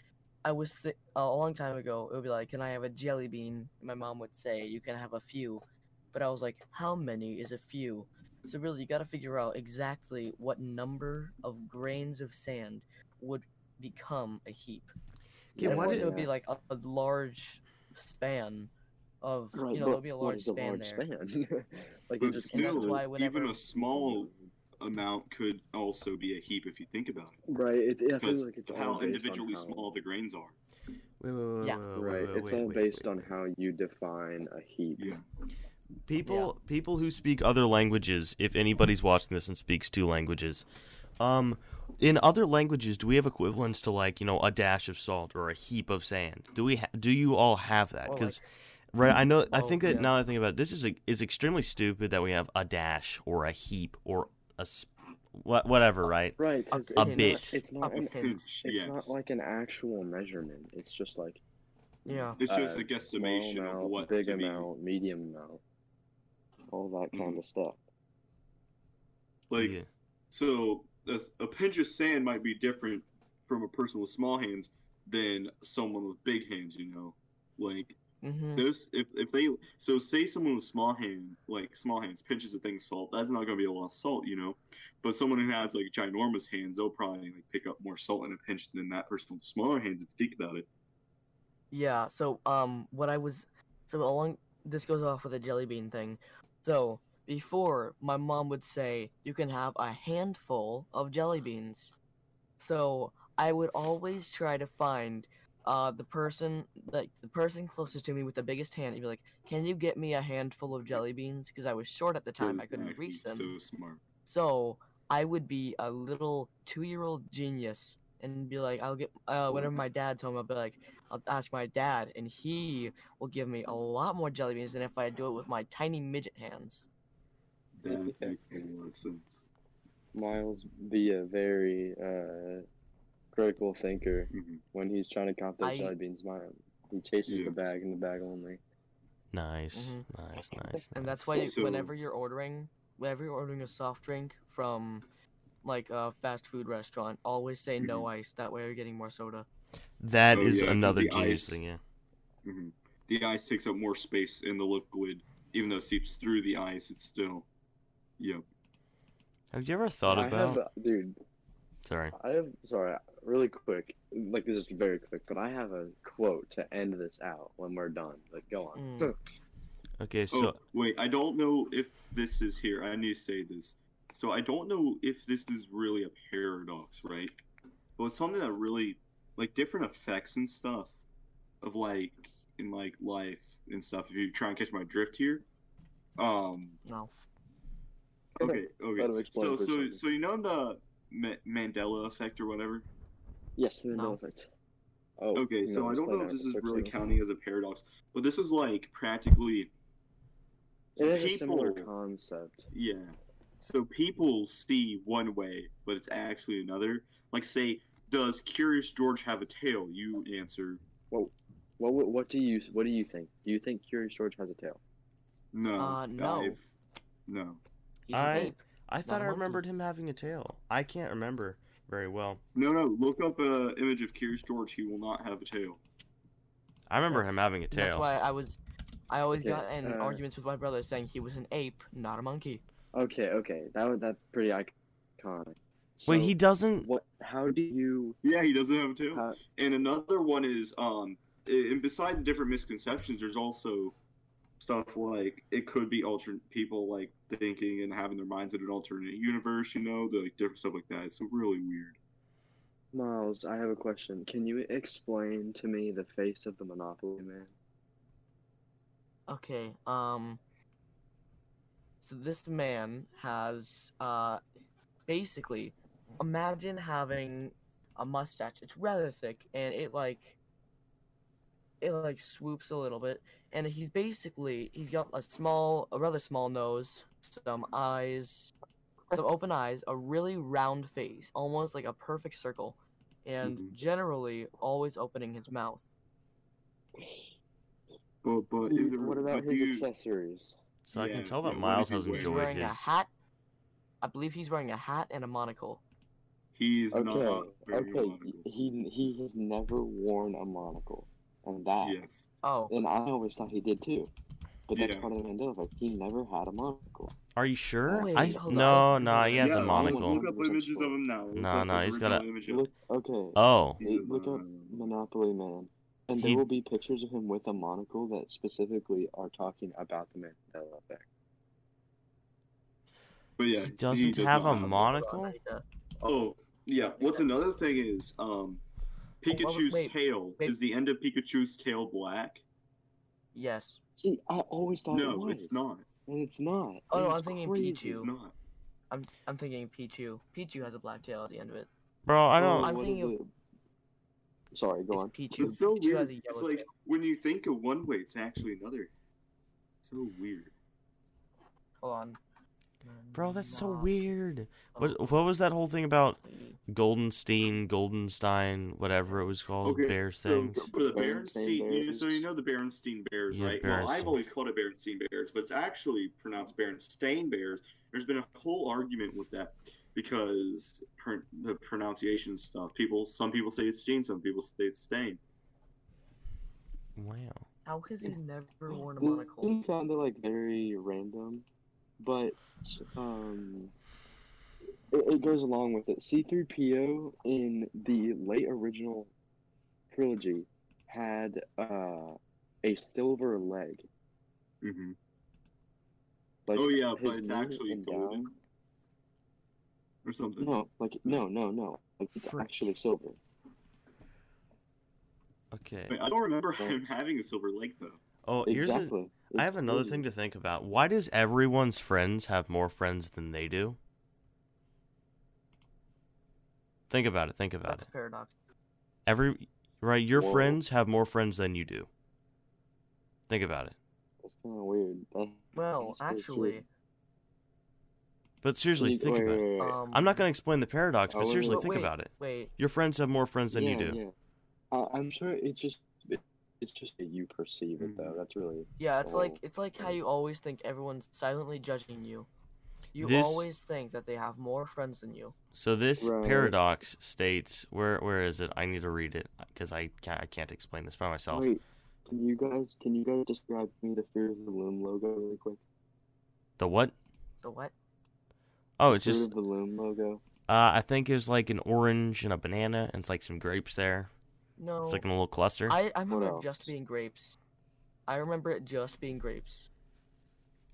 I was si- a long time ago. It would be like, "Can I have a jelly bean?" My mom would say, "You can have a few," but I was like, "How many is a few?" So really, you got to figure out exactly what number of grains of sand would become a heap. Okay, why course, did- it would be like a, a large span of Right, you know there'll be a large is a span large there. span? like But just and that's still, why whenever- even a small amount could also be a heap if you think about it. right. It, I Because like it's how all based on individually how- small the grains are. Wait, wait, wait, Yeah. wait, wait, Right, wait, it's wait, all based wait. on how you define a heap. Yeah. people people who speak other languages if anybody's watching this and speaks two languages um in other languages do we have equivalents to like you know a dash of salt or a heap of sand do we ha- do you all have that Or, because Right, I know. I think that yeah. now that I think about it, this is a, is extremely stupid that we have a dash or a heap or a s- what whatever, right? Right, because A it's bit. Not, it's not A an, pinch. Pinch, it's yes. not like an actual measurement. It's just like Yeah. It's just uh, a guesstimation small of what big to be. amount, medium amount, all that kind Mhm. of stuff. Like, Yeah. so a, a pinch of sand might be different from a person with small hands than someone with big hands. You know, like Mm-hmm. those if if they so say someone with small hand like small hands pinches a thing salt that's not going to be a lot of salt you know but someone who has like ginormous hands they'll probably like pick up more salt in a pinch than that person with smaller hands if you think about it Yeah. So um, what I was so along this goes off with the jelly bean thing. So before my mom would say you can have a handful of jelly beans. So I would always try to find uh the person like the person closest to me with the biggest hand. He'd be like, "Can you get me a handful of jelly beans?" Because I was short at the time, I couldn't reach them. so smart So I would be a little two-year-old genius and be like, I'll get uh, whenever my dad's home, I'll be like, I'll ask my dad, and he will give me a lot more jelly beans than if I do it with my tiny midget hands. that makes a lot of sense Miles be a very uh, critical thinker Mhm. when he's trying to count those I- jelly beans. Miles, he chases Yeah. the bag and the bag only. Nice, Mhm. nice, nice. And that's why So- whenever you're ordering, whenever you're ordering a soft drink from like a fast food restaurant, always say no ice. That way you're getting more soda. that Oh, is yeah, 'cause another genius ice- thing. Yeah. Mhm. the ice takes up more space in the liquid even though it seeps through the ice it's still yep Have you ever thought I about? have, dude. Sorry. I have sorry, really quick. Like this is very quick, but I have a quote to end this out when we're done. Like, go on. Mm. Okay, so oh wait i don't know if this is here i need to say this so i don't know if this is really a paradox right but it's something that really like different effects and stuff of like in like life and stuff if you try and catch my drift here um No. okay okay so so so you know the Ma- mandela effect or whatever yes, the No. Mandela effect. Oh, Okay, so I don't know if this is really counting as a paradox, but this is like practically It is a similar concept. yeah. So people see one way, but it's actually another. Like, say, does Curious George have a tail? You answer What, what, what do you, what do you think? Do you think Curious George has a tail? no. Uh, no. I've- no. I- I thought a I monkey. remembered him having a tail. I can't remember very well. No, no. Look up a image of Curious George. He will not have a tail. I remember him having a tail. That's why I was, I always Okay, got in uh, arguments with my brother saying he was an ape, not a monkey. Okay, okay, that was that's pretty iconic. Wait, he doesn't. What? How do you? Yeah, he doesn't have a tail. How, And another one is, um, and besides different misconceptions, there's also stuff like it could be alternate people like thinking and having their minds in an alternate universe, you know, the like, different stuff like that. It's really weird. Miles, I have a question. Can you explain to me the face of the Monopoly Man? Okay, um, so this man has, uh, basically, imagine having a mustache. It's rather thick, and it like, it like swoops a little bit, and he's basically he's got a small, a rather small nose, some eyes, some open eyes, a really round face, almost like a perfect circle, and Mhm. generally always opening his mouth. But but is it what about but his you, accessories? So I can tell that yeah, Miles is he has wearing? He's enjoyed wearing a hat. I believe he's wearing a hat and a monocle. he's Okay, not very okay. monocle. He he has never worn a monocle, and that, Yes. Oh, and I always thought he did too. But that's Yeah. part of the Mandela effect. He never had a monocle. Are you sure? Wait, I hold no, on. no, he has yeah, a monocle. Look up images of him now. Look No, no, he's got a- original image of- Look, okay. Oh, Hey, look not up Monopoly Man, and He- there will be pictures of him with a monocle that specifically are talking about the Mandela effect. But yeah, he doesn't does have not a hold on, monocle. I need to- Oh, yeah. What's another thing is um Pikachu's wait, tail. wait. Is the end of Pikachu's tail black? Yes. See, I always thought it No, was, it's not. and it's not. Oh, and no, I'm thinking crazy. Pichu. It's not. I'm I'm thinking Pichu. Pichu has a black tail at the end of it. Bro, I don't. I'm thinking is? Sorry, go It's on. Pichu. It's so Pichu has weird. a It's like tail. when you think of one way, it's actually another. So weird. Hold on. Bro, that's so weird. What what was that whole thing about Goldenstein, Goldenstein, whatever it was called, Okay, bear so things? for the Berenstain Berenstein, you know, so you know the Berenstein Bears, Yeah, right? Well, I've always called it Berenstein Bears, but it's actually pronounced Berenstain Bears. There's been a whole argument with that because pr- the pronunciation stuff. People, some people say it's Stain, some people say it's Stain. Wow. How has he never worn a monocle? is sounded like very random, but um, it, it goes along with it. C-3PO in the late original trilogy had uh, a silver leg. Mm-hmm. Like oh yeah, but it's actually and golden down- or something. No, like no, no, no. Like it's Frick. actually silver. Okay. Wait, I don't remember Yeah. him having a silver leg though. Oh, here's a, exactly. I have another thing to think about. Why does everyone's friends have more friends than they do? Think about it. Think about That's it. a paradox. Every right, your Whoa. friends have more friends than you do. Think about it. That's kind of weird. That- Well, that's so true. actually, But seriously, think wait, about it. wait, wait. um, I'm not going to explain the paradox, but wait, seriously, but think wait, about it. Wait, Your friends have more friends than you do. Yeah. Uh, I'm sure it's just it, it's just that you perceive it though. Mhm. That's really yeah, it's like it's like how you always think everyone's silently judging you. You This- always think that they have more friends than you. So this Right. paradox states where where is it? I need to read it because I can't I can't explain this by myself. Wait, can you guys can you guys describe to me the Fear of the Loom logo really quick? The what? The what? Oh, it's Fear just of the Loom logo. uh, I think it's like an orange and a banana and it's like some grapes there. No. It's like in a little cluster. I, I remember it just being grapes. I remember it just being grapes.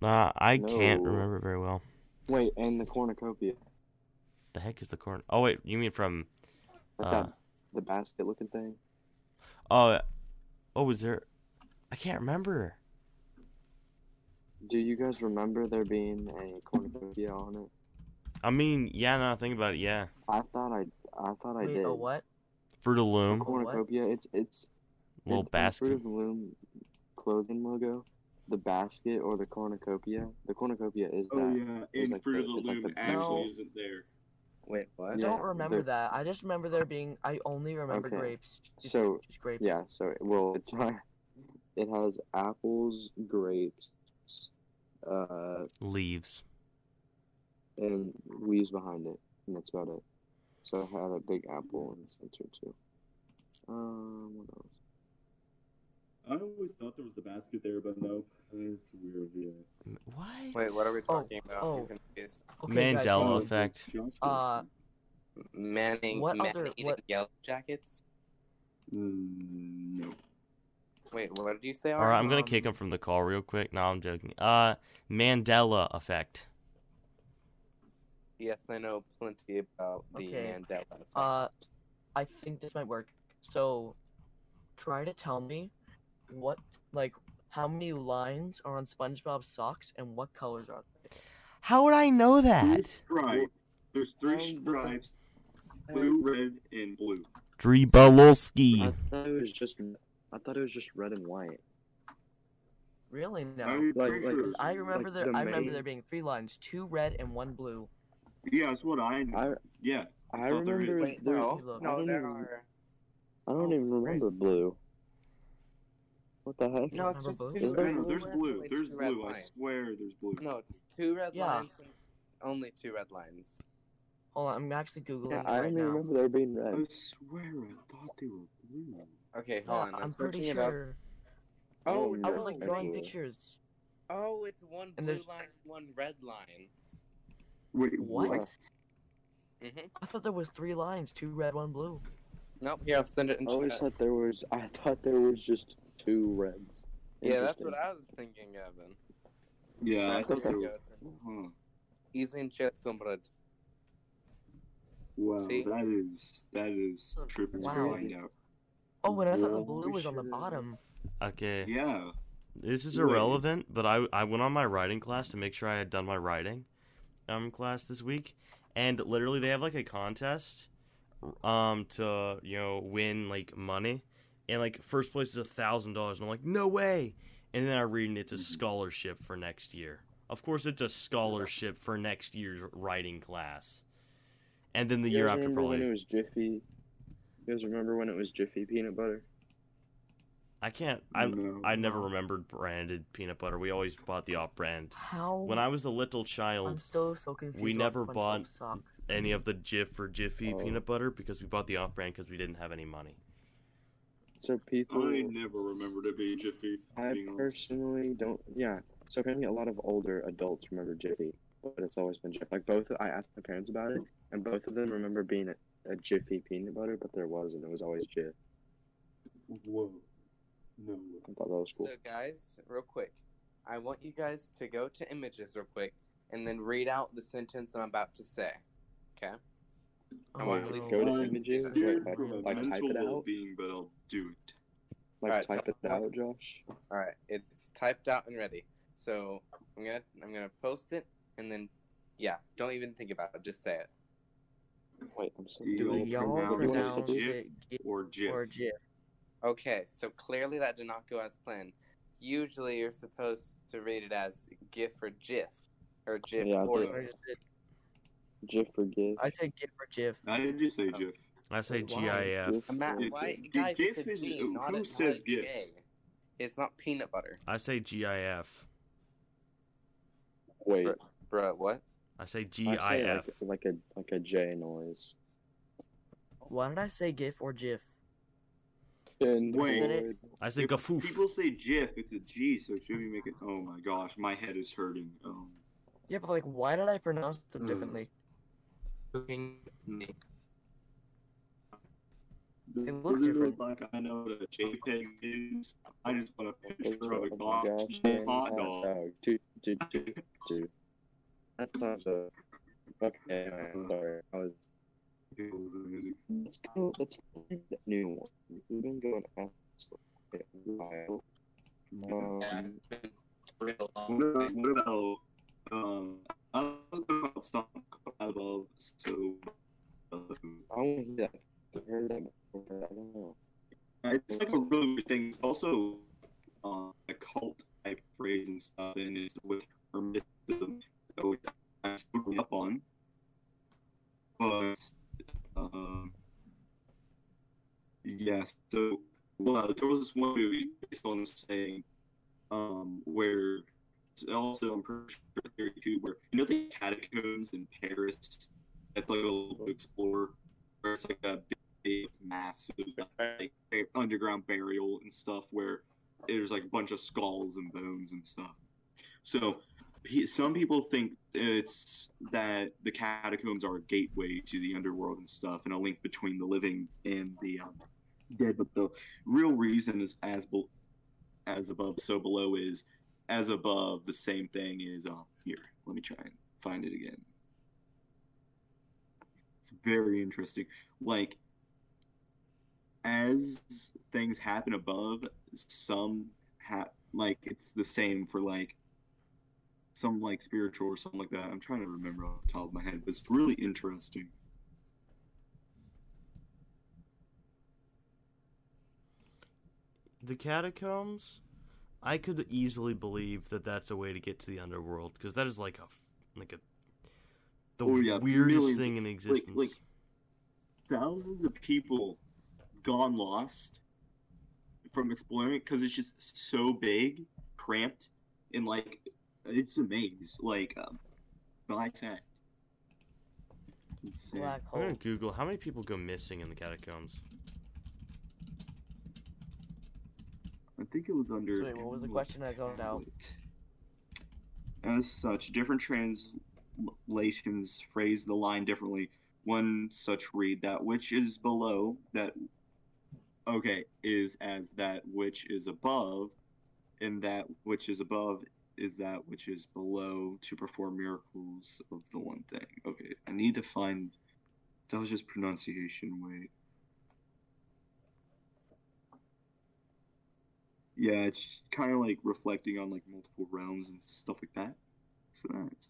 Uh, I can't remember very well. Wait, and the cornucopia, The heck is the corn? Oh wait, you mean from? like Uh, that, the basket looking thing. oh, oh, was there? I can't remember. Do you guys remember there being a cornucopia on it? I mean, yeah, now I think about it, yeah. I thought I I thought I Wait, did. a what? Fruit of Loom, What? Cornucopia. It's it's little in- in Fruit basket. of the Loom clothing logo. The basket or the cornucopia. The cornucopia is Oh that. yeah, It's and like Fruit the- of the it's like Loom the- actually No. isn't there. Wait, what? I don't remember they're- that. I just remember there being. I only remember Okay. grapes. Just, So, just grapes. Yeah, so well, it's not. It has apples, grapes, uh, Leaves. and leaves behind it, and that's about it. So I had a big apple in the center too. Um, what else? I always thought there was the basket there, but no, it's weird. Yeah. What? Wait, what are we Oh, talking about? oh. Okay, Mandela guys, effect. Uh, Manning, What man other- eating what- yellow jackets? Mm, no. Wait, what did you say? All right, I'm gonna Um, kick him from the call real quick. No, I'm joking. Uh, Mandela effect. Yes, I know plenty about the Okay. Mandela effect. Uh, I think this might work. So, try to tell me what, like, how many lines are on SpongeBob's socks and what colors are they? How would I know Three that? stripes. There's three stripes: blue, red, and blue. I thought it was just. I thought it was just red and white. Really? No. I'm Like- like- sure. I remember like there. the I remember there being three lines: two red and one blue. Yeah, that's what I know. I Yeah. I thought there was- remember. Wait, there, no, I no, don't there even- are. I don't Oh, even frick. remember blue. What the heck? No, it's just blue? two. Is there- No, there's blue. only There's two blue. I swear there's blue. No, it's two red Yeah. lines and only two red lines. Hold on, I'm actually googling Yeah, it I right only now. remember there being red. I swear I thought they were blue. Okay, Yeah, hold on. I'm, I'm pretty searching it up. sure. Oh, Oh, I was like drawing Okay. pictures. Oh, it's one blue line, one red line. Wait, What? what? Mm-hmm. I thought there was three lines: two red, one blue. Nope. Yeah, send it I always thought there was. I thought there was just two reds. Yeah, that's what I was thinking, Evan. Yeah, I Alright, thought here they we were. go. It's in- Huh. He's in chat, comrade. Wow, See? that is that is tripping to Wow. find out. Oh, and I thought the blue was on the bottom. Okay. Yeah. This is Wait. irrelevant, but I I went on my writing class to make sure I had done my writing um class this week, and literally they have like a contest um to you know win like money, and like first place is a thousand dollars, and I'm like, no way. And then I read and it's a scholarship for next year. Of course, it's a scholarship for next year's writing class. And then the You year after, remember when probably it was Jiffy? You guys remember when it was Jiffy peanut butter? I can't. I No, I never remembered branded peanut butter. We always bought the off-brand. How? When I was a little I'm child, still so confused. we never bought- socks. any of the Jif or Jiffy Oh. peanut butter because we bought the off-brand because we didn't have any money. So people, I never remember to be Jiffy. I being honest. personally don't. Yeah. So apparently, a lot of older adults remember Jiffy, but it's always been Jiffy. Like both, I asked my parents about it, and both of them remember being a, a Jiffy peanut butter, but there wasn't. It was always Jif. Whoa. No. I thought that was cool. So, guys, real quick, I want you guys to go to images real quick and then read out the sentence I'm about to say. Okay? I want no. at least Go to images, Like, Dude, like, from a like type it out, well-being, but I'll do it. like Alright, type it out, Josh. All right, it's typed out and ready. So I'm gonna I'm gonna post it and then yeah, don't even think about it. Just say it. Wait, I'm so. Do Do You'll y'all pronounce pronounce it it GIF Or Jif. or GIF? Okay, so clearly that did not go as planned. Usually you're supposed to read it as GIF or GIF or GIF Yeah, I or think- Or GIF or GIF. I say GIF or GIF. I did just say oh. Jif. I say Why? GIF. Gif Matt, or why, Dude, guys? GIF it's a is- G, who not a, says a GIF? It's not peanut butter, I say GIF. Wait, Bruh, What? I say I say like, GIF. like a like a J noise. Why did I say GIF or GIF? Wait. I say If gafoof. People say Jif, it's a G, so should we make it? Oh my gosh, my head is hurting. Um, Yeah, but like, why did I pronounce them Mm. differently? Looking at me. It looks different. like I know what a JPEG is? I just want a picture of a Oh hot, my gosh, hot hot dog. dog. Dude, dude, dude, dude. That sounds a. Okay, I'm sorry. I was. It was amazing. Let's go. Let's find a new one. We've been going after for a while. Um, it's been real What long. about, what about um? I was going about something above. So, uh, I want to hear that. I've heard that before. I don't know. it's like a really weird thing. It's also uh, a cult type phrase and stuff, and it's with was one movie based on the same, um, where it's also I'm pretty sure theory too, where you know the catacombs in Paris that like a little explore, where it's like a big, massive like, underground burial and stuff, where there's like a bunch of skulls and bones and stuff. So he, some people think it's that the catacombs are a gateway to the underworld and stuff, and a link between the living and the um, dead. But the real reason is as be- as above, so below is as above. The same thing is um, here. Let me try and find it again. It's very interesting. Like as things happen above, some ha- like it's the same for like some like spiritual or something like that. I'm trying to remember off the top of my head, but it's really interesting. The catacombs, I could easily believe that that's a way to get to the underworld because that is like a like a the Oh, yeah, weirdest millions- thing in existence. like- Thousands of people gone lost from exploring it because it's just so big, cramped, and like it's a maze. Like um, by fact, Insane. Black I'm gonna hole. Google how many people go missing in the catacombs. I think it was under. So wait, what was the question? I zoned out. As such, different translations phrase the line differently. One such read that which is below that okay is as that which is above, and that which is above is that which is below to perform miracles of the one thing. Okay, I need to find that was just pronunciation, wait. Yeah, it's kind of like reflecting on like multiple realms and stuff like that. So that's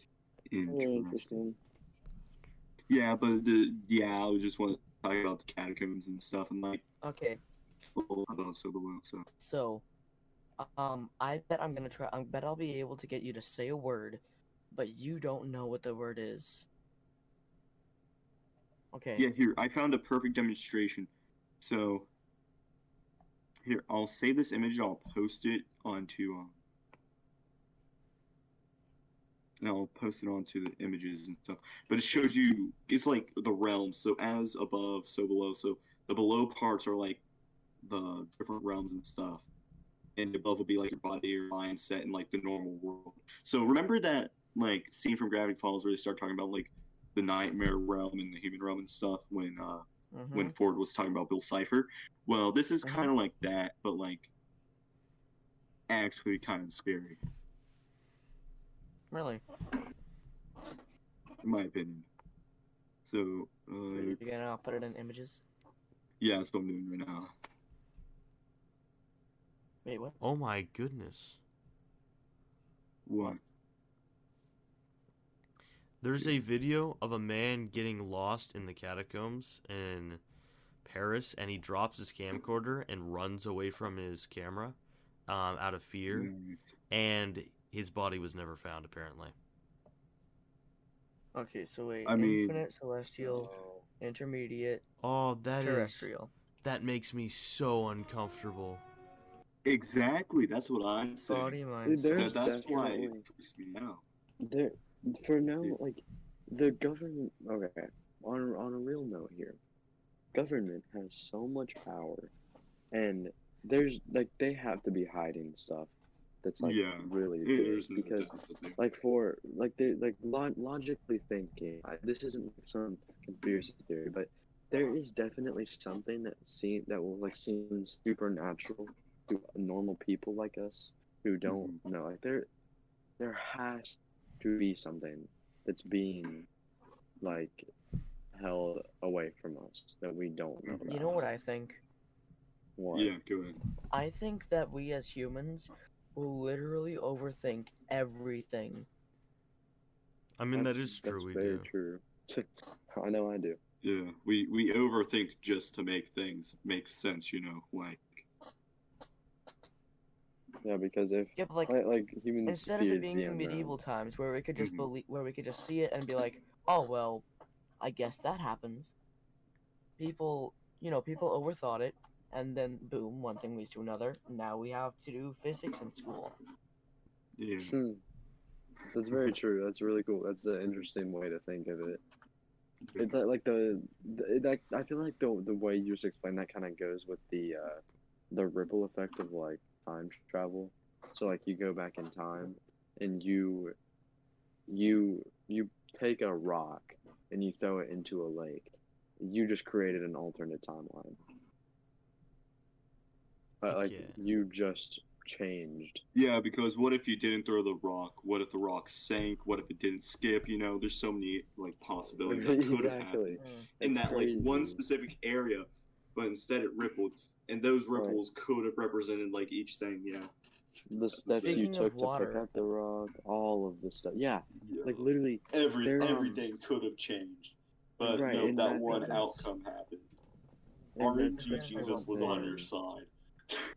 interesting. interesting. Yeah, but the yeah, I was just want to talk about the catacombs and stuff and like Okay, above so below. So so, um, I bet I'm gonna try. I bet I'll be able to get you to say a word, but you don't know what the word is. Okay. yeah, here I found a perfect demonstration. So here I'll save this image and I'll post it onto um. And I'll post it onto the images and stuff. But it shows you it's like the realms. So as above, so below. So the below parts are like the different realms and stuff. And above will be like your body, your mindset, and like the normal world. So remember that like scene from Gravity Falls where they start talking about like the nightmare realm and the human realm and stuff when uh Mhm. when Ford was talking about Bill Cipher. Well, this is Mhm. kind of like that, but like actually kind of scary, Really? in my opinion. So, So uh, you're gonna put it in images? yeah, that's what I'm doing right now. Wait, what? Oh my goodness. What? There's a video of a man getting lost in the catacombs in Paris, and he drops his camcorder and runs away from his camera um, out of fear, Mm, and his body was never found, apparently. Okay, so wait. I mean- Infinite, celestial, intermediate, Oh, that is terrestrial. that makes me so uncomfortable. Exactly, that's what I'm saying. Body, mind, That, there's that's why it freaks me out. There, for now, like the government. Okay, on on a real note here, government has so much power, and there's like they have to be hiding stuff that's like Yeah, really big no because like for like they like lo- logically thinking I, this isn't some conspiracy theory but there is definitely something that seem that will like seem supernatural to normal people like us who don't know like there there has to be something that's being like held away from us that we don't know You know what I think? What? Yeah, go ahead. I think that we as humans will literally overthink everything. I mean, that That's- true. that's We very do. true I know I do Yeah, we we overthink just to make things make sense. You know, like yeah because if Yeah, but like like, like humans instead of it being in medieval times where we could just Mhm. believe, where we could just see it and be like, oh well, I guess that happens. People, you know, people overthought it, and then boom, one thing leads to another. Now we have to do physics in school. yeah, Hmm. That's very true. That's really cool. That's an interesting way to think of it. It's like, like the, the that I feel like the the way you just explained that kind of goes with the uh, the ripple effect of like time travel. So like you go back in time and you you you take a rock and you throw it into a lake. You just created an alternate timeline. But like yeah. you just changed Yeah, because what if you didn't throw the rock? What if the rock sank? What if it didn't skip? You know, there's so many like possibilities that could have happened exactly. in It's that like one specific area, but instead it rippled, and those Right. ripples could have represented like each thing. You know, the steps you Speaking of took to water- pick up the rock, all of the stuff. Yeah, Yeah. like literally. every there, um, everything could have changed, but Right, no, that that- one that's- outcome happened. and RNG that's- that's Jesus one was on your side.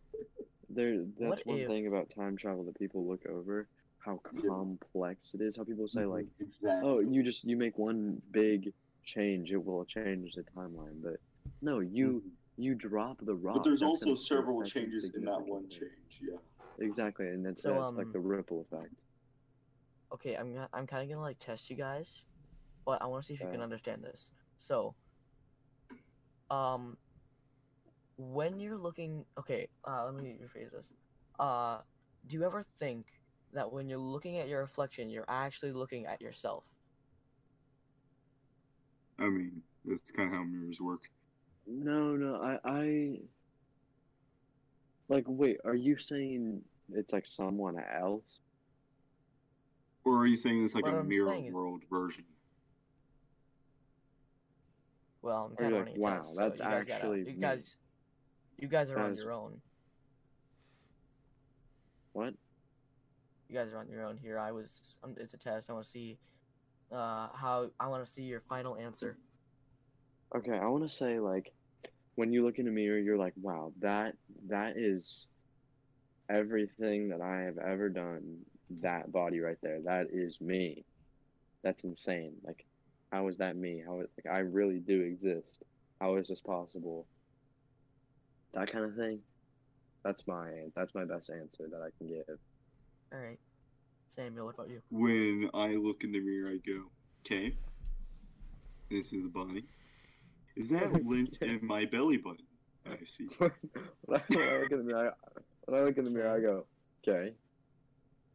There, that's What one if- thing about time travel that people look over how Yeah. complex it is. How people say like, exactly. "Oh, you just you make one big change, it will change the timeline." But no, you you drop the rock. But there's also several changes in that one change. Yeah. Exactly, and that's, So, that's like um, the ripple effect. Okay, I'm gonna, I'm kind of gonna like test you guys, but I want to see if you can understand this. So, um, when you're looking, okay, uh, let me rephrase this. Uh, do you ever think that when you're looking at your reflection, you're actually looking at yourself? I mean, that's kind of how mirrors work. No, no, I, I, like, wait, are you saying it's like someone else? Or are you saying it's like What a I'm mirror saying is- world version? Well, I'm Or kind you're of like, running a wow, test, so that's you guys gotta- actually you me. guys, you guys are on Guys- your own. What? You guys are on your own here. I was, um, it's a test. I want to see uh, how I want to see your final answer. Okay, I want to say like when you look in the mirror, you're like, wow, that that is everything that I have ever done. That body right there, that is me. That's insane. Like, how is that me? How is like I really do exist? How is this possible? That kind of thing. That's my that's my best answer that I can give. All right, Samuel, what about you? When I look in the mirror, I go, okay, this is a body. Is that lint in my belly button? I see. when I look in the mirror, I, when I look in the mirror, I go, okay.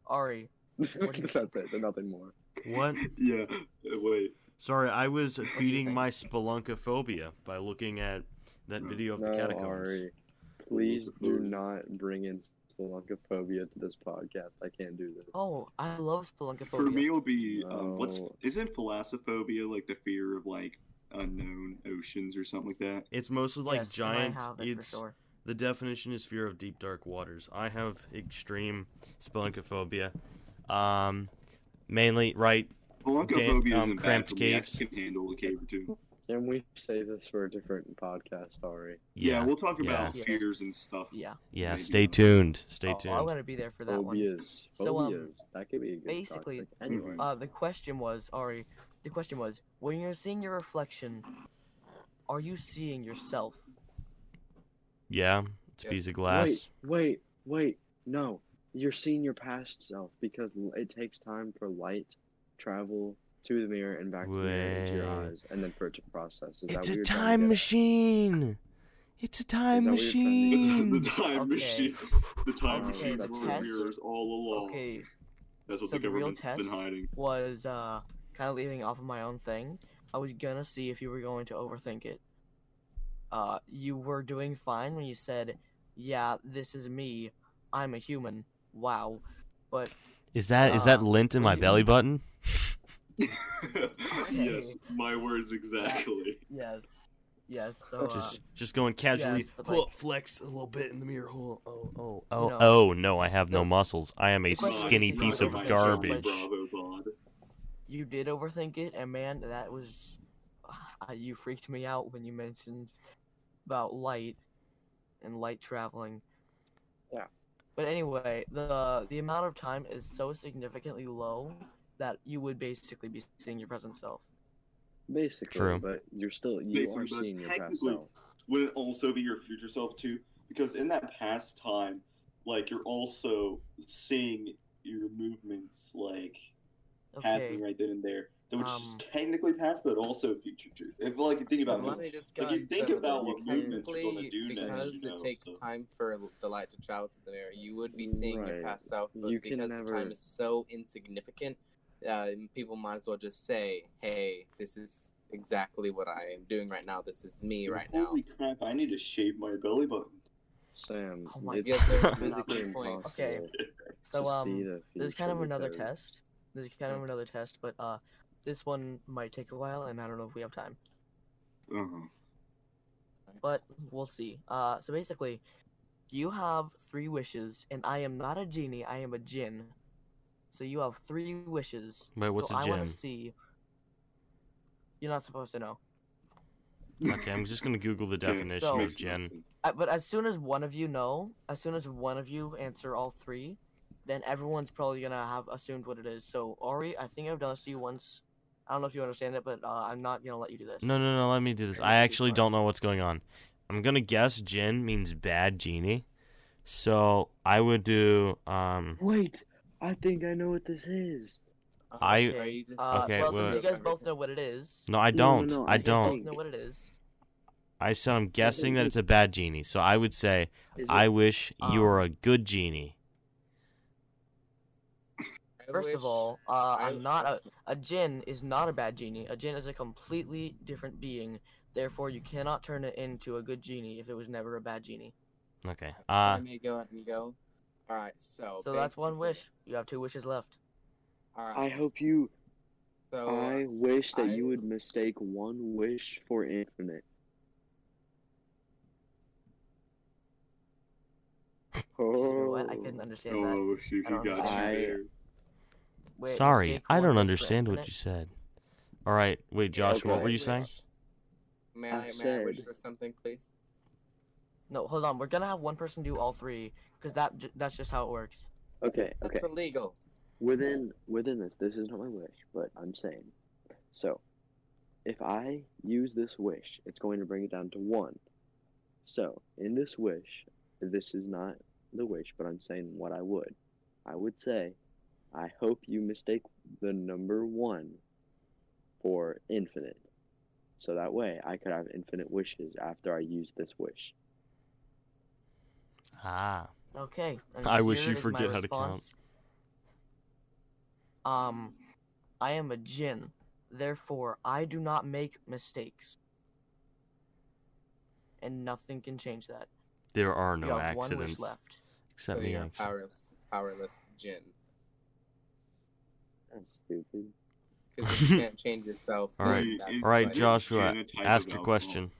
Ari, That's it. Nothing more. What? Yeah, uh, wait. Sorry, I was feeding my spelunkophobia by looking at that video of the No, catacombs. Ari, please do not bring in spelunkophobia to this podcast. I can't do this. oh, I love spelunkophobia. For me, it'll be um, what's isn't thalassophobia like the fear of like unknown oceans or something like that? It's mostly like yes, giant. it It's for sure. the definition is fear of deep dark waters. I have extreme spelunkophobia. Um, mainly right. Spelunkophobia um, isn't bad cramped for. I can handle a cave or two. Can we save this for a different podcast, Ari? Yeah, Yeah, we'll talk about Yeah. fears and stuff. Yeah. yeah. maybe Stay tuned. Stay Oh, tuned. I'm gonna be there for that one. Phobias. So, um, that could be a good basically, topic. Anyway. Uh, the question was, Ari, the question was, when you're seeing your reflection, are you seeing yourself? Yeah, it's a piece of glass. Wait, wait, wait. No, you're seeing your past self because it takes time for light travel to the mirror and back to the mirror into your eyes, and then for it to process. Is It's what a you're trying to time machine. It's a time that what you're trying to machine. The, the time Okay. machine. The time Okay, machine the mirrors all along. Okay, That's what so the the real government's been test- hiding. was uh kind of leaving off of my own thing. I was gonna see if you were going to overthink it. Uh, you were doing fine when you said, "Yeah, this is me. I'm a human." Wow, but Is that is that Uh, lint in my would you- belly button? yes, my words exactly. yes, yes. So uh, Just just going casually. yes, but, "Huh, like- flex a little bit in the mirror. Oh oh oh oh know- oh no! I have no No. muscles. I am a skinny is, piece of garbage. Bravo bod. You did overthink it, and man, that was uh, you freaked me out when you mentioned about light and light traveling. Yeah. But anyway, the the amount of time is so significantly low that you would basically be seeing your present self. Basically, True. but you're still you Basically, are seeing your past self. Would it also be your future self too? Because in that past time, like you're also seeing your movements like Okay. happening right then and there. So which is Um, technically past, but also future too. If like you think about Let it, me Like, you think about what movements you're gonna Technically, do next, because you know, it takes so- time for the light to travel to the mirror. You would be seeing your Right. past self, but You can because the time is so insignificant, uh, people might as well just say, "Hey, this is exactly what I am doing right now. This is me right now." Holy crap! I need to shave my belly button. Sam, Oh my it's God, physically impossible Okay. So um, the there's kind of another because- test. There's kind of another test, but uh, this one might take a while, and I don't know if we have time. Uh-huh. but we'll see. Uh, so basically, you have three wishes, and I am not a genie. I am a jinn. So you have three wishes. Wait, what's so a I gem? want to see. You're not supposed to know. Okay, I'm just gonna Google the definition So- of makes gen. sense. Uh, but as soon as one of you know, as soon as one of you answer all three, then everyone's probably gonna have assumed what it is. So Ori, I think I've done this to you once. I don't know if you understand it, but uh, I'm not gonna let you do this. No, no, no. Let me do this. I actually don't know what's going on. I'm gonna guess Jin means bad genie. So I would do um. Wait, I think I know what this is. I- Are you Uh, Okay, well, wait, since you guys both know what it is, No, I don't. no, I I don't. think- know what it is. I said I'm guessing that it's a bad genie. So I would say I it- wish you Um, were a good genie. I First wish- of all, uh, I- I'm not a a jinn is not a bad genie. A jinn is a completely different being. Therefore, you cannot turn it into a good genie if it was never a bad genie. Okay. I Uh, may go ahead and go. All right, so So that's one wish. You have two wishes left. All right, I hope you. so I wish that you would mistake one wish for infinite. You Oh, know what? I couldn't understand that. Oh, she I got you understand. there. Wait, sorry, I don't understand what you said. All right, wait, Josh, okay. what were you Wish. saying? May I I, may I wish for something, please? No, hold on. We're gonna have one person do all three, cause that that's just how it works. Okay, okay. That's okay. illegal. Within within this, this is not my wish, but I'm saying. So, if I use this wish, it's going to bring it down to one. So, in this wish, this is not the wish, but I'm saying what I would. I would say, I hope you mistake the number one for infinite. So that way I could have infinite wishes after I use this wish. Ah, Okay. and I wish you forget how to count. Um, I am a jinn, therefore I do not make mistakes, and nothing can change that. there are you no have one wish accidents left. except so me. you're a powerless, powerless jinn. That's stupid. Because you can't change yourself, All right. then that's Is All right, Joshua, Jin a ask your question.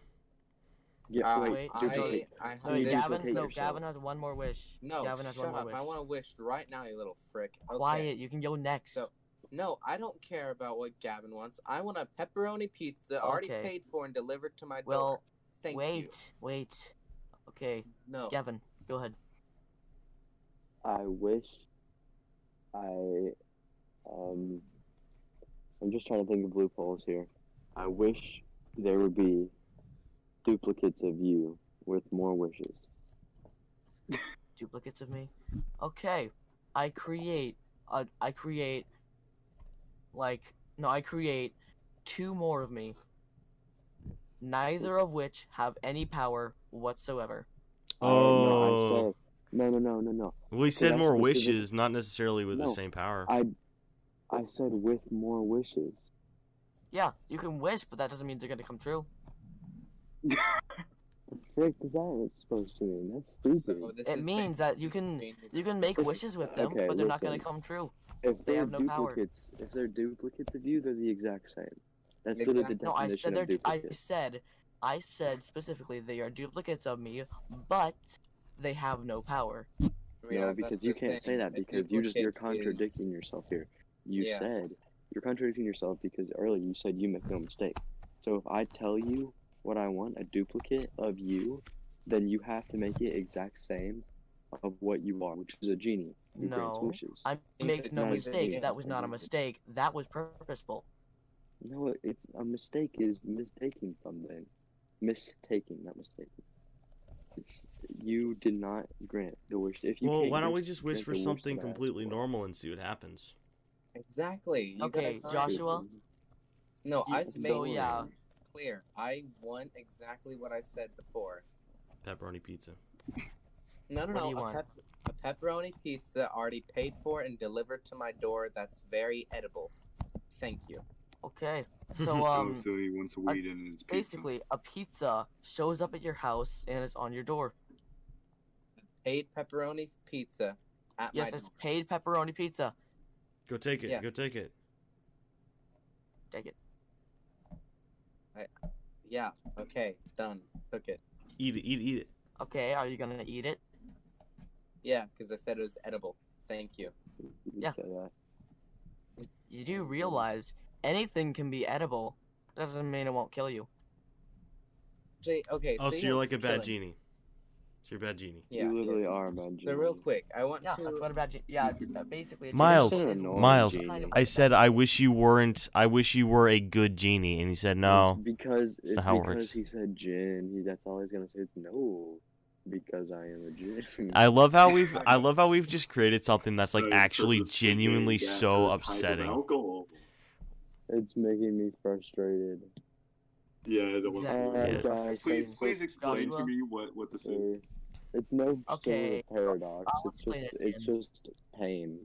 Yeah, Uh, wait, wait, I. I, No, Gavin. No. Gavin has one more wish. No, Gavin has shut one more up. wish. I want to wish right now, you little frick. Okay. Quiet. You can go next. So- No, I don't care about what Gavin wants. I want a pepperoni pizza already paid for and delivered to my door. well, Thank wait, you. wait. Okay, No. Gavin, go ahead. I wish I um I'm just trying to think of loopholes here. I wish there would be duplicates of you with more wishes. duplicates of me. Okay, I create. Uh, I create. Like no, I create two more of me. Neither of which have any power whatsoever. Oh, no, I'm saying, no, no, no, no, no. we said more specific- wishes, not necessarily with the same power. I I said with more wishes. Yeah, you can wish, but that doesn't mean they're gonna come true. The frick is that supposed to mean? That's stupid. So this It is means that you can- You can make If- wishes with them, okay, but they're not gonna come true. if they have no power. if they're duplicates of you, they're the exact same. That's literally the Exact- No, I definition said they're. of I said, I said specifically they are duplicates of me, but they have no power. No, because you can't thing. say that because you just you're duplicate is- contradicting yourself here. You Yeah. said you're contradicting yourself because earlier you said you make no mistake. So if I tell you what I want, a duplicate of you, then you have to make it exact same of what you are, which is a genie who grants No. I He's make no no, he's a mistakes. That was not a mistake. That was purposeful. No, it's a mistake is mistaking something. Mistaking, not mistaking. It's you did not grant the wish. If you well, why don't we just wish for something that I asked completely normal and see what happens? Exactly. You Okay, find- Joshua? No, You- I so, made yeah. It's clear. I want exactly what I said before. Pepperoni pizza. No, no, What do no. you a, want? pep- a pepperoni pizza already paid for and delivered to my door. That's very edible. Thank you. Okay. So Oh, um, so he wants weed in his pizza. basically, a pizza shows up at your house and it's on your door. Paid pepperoni pizza at Yes, my it's door. paid pepperoni pizza. Go take it. Go take it. Take it. Yeah. Okay. Done. Took it. Eat it. Eat it. Eat it. Okay, are you gonna eat it? Yeah, because I said it was edible. Thank you. You Yeah. You do realize anything can be edible. Doesn't mean it won't kill you. Jay, okay. Oh, so you're like a bad killing- genie. So you're a bad genie. Yeah. you literally yeah. are a bad genie. So real quick, I want Yeah, to. that's what about ge- yeah, uh, basically. a Miles, is You're an annoying Miles, genie. I said I wish you weren't. I wish you were a good genie, and he said no. It's because it's not how it because works. he said jinn. He that's all he's gonna say. It's no, because I am a jinn. I love how we've. I love how we've just created something that's like Like, actually genuinely so after a type of upsetting. It's making me frustrated. Yeah, that was. Exactly. Uh, Yeah. Please, please explain Joshua? to me what what this is. It's no Okay, paradox. I'll it's just it, it's just pain.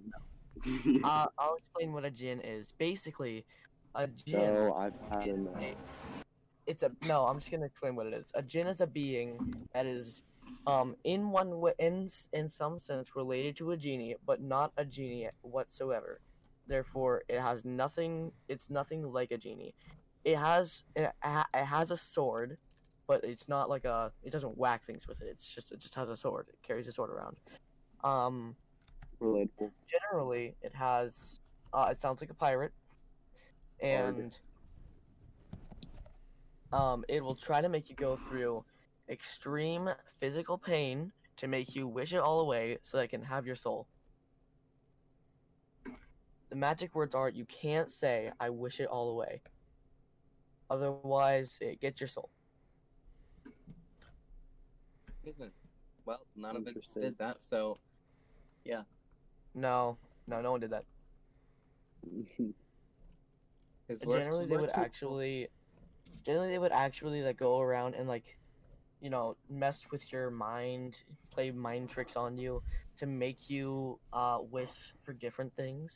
Uh, I'll explain what a jinn is. Basically, a jinn. So I've had is enough. a- It's a no. I'm just gonna explain what it is. A jinn is a being that is, um, in one way, in in some sense, related to a genie, but not a genie whatsoever. Therefore, it has nothing. It's nothing like a genie. It has it, it has a sword, but it's not like a. It doesn't whack things with it. It's just it just has a sword. It carries a sword around. Um, Relatable. generally it has uh, it sounds like a pirate and um, it will try to make you go through extreme physical pain to make you wish it all away so that it can have your soul. The magic words are you can't say, I wish it all away. Otherwise, it gets your soul. Well, none of us did that, so yeah. No, no, no one did that. generally they would actually generally they would actually like go around and like you know mess with your mind play mind tricks on you to make you uh wish for different things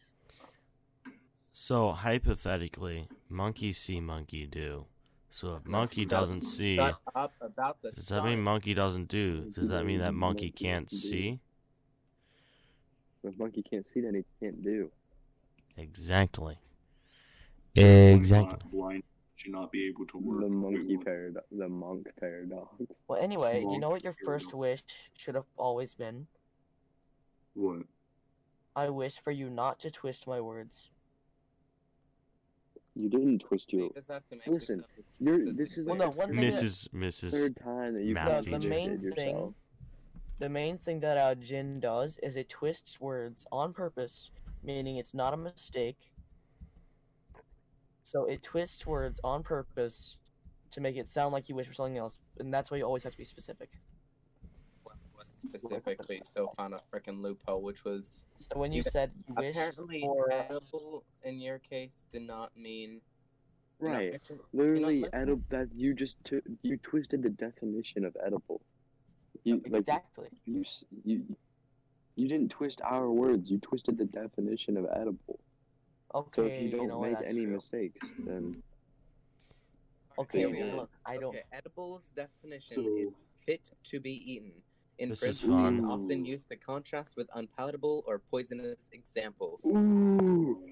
So hypothetically, monkey see, monkey do. So if monkey doesn't see, Shut up about the does that mean monkey doesn't do? Does that mean that monkey can't see? If monkey can't see, then he can't do. Exactly. Exactly. blind should not be able to work. The monkey Wait, paradox. The monk paradox. well anyway do you know what your first wish should have always been What? i wish for you not to twist my words You didn't twist You your just have to Listen, yourself you're- this is well clear. no one thing Mrs. Mrs. third time that you Math the, the main thing yourself. the main thing that uh jinn does is it twists words on purpose meaning it's not a mistake so it twists words on purpose to make it sound like you wish for something else and that's why you always have to be specific Well, it was specific, but you still found a freaking loophole, which was so when you Yeah, said you wish apparently for edible in your case did not mean you know, Right. actually- Literally, let's- edible. That you just took. You twisted the definition of edible. You like exactly you you. You didn't twist our words. You twisted the definition of edible. Okay. So okay if you don't know make that's any true. mistakes, then okay Here we Yeah. go. look i don't Okay, edible's definition So- is fit to be eaten. In This is parentheses, fun. often used to contrast with unpalatable or poisonous examples. ooh,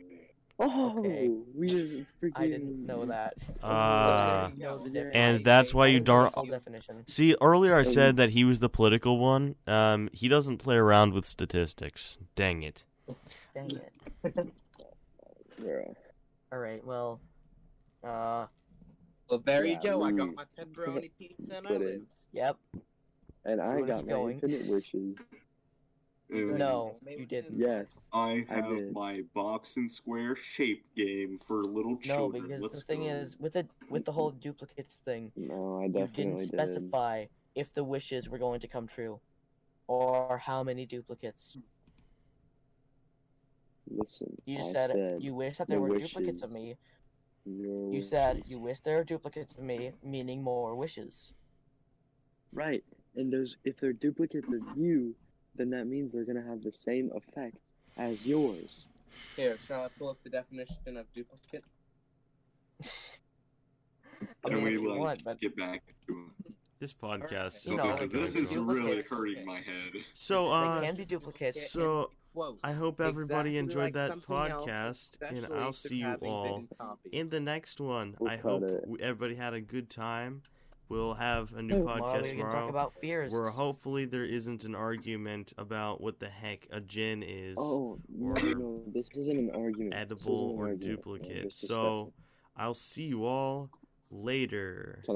oh, Okay. we just freaking. i didn't know that Uh, There you go. know the There difference. and that's why you was don't- full you- definition See, earlier I said that he was the political one. Um, he doesn't play around with statistics. Dang it. dang it Yeah. all right well uh Well, there Yeah, you go. I got my pepperoni pizza and I lived. yep And I wanna got keep my going? infinite wishes. And no you didn't Yes. I I have did. my box and square shape game for little children. No, children. because Let's the thing go. is, with the with the whole duplicates thing, No, I you didn't definitely did. specify if the wishes were going to come true, or how many duplicates. Listen, You just I said, said you wish that the there were duplicates of me. your You said you wish there were duplicates of me, meaning more wishes. Right, and those if they're duplicates of you, then that means they're gonna have the same effect as yours. Here, shall I pull up the definition of duplicate? Can we like want, but get back to This podcast You is know, not because this is really hurting my head. So, uh, they uh, can be duplicates. so Close. I hope everybody Exactly enjoyed like that something else, podcast, and I'll see you all in the next one. We'll I hope it. everybody had a good time. We'll have a new Tomorrow podcast we can tomorrow. talk about fears. where hopefully there isn't an argument about what the heck a jinn is, Oh or no, this isn't an argument. Edible an or argument. Duplicate. just So I'll see you all later. Can I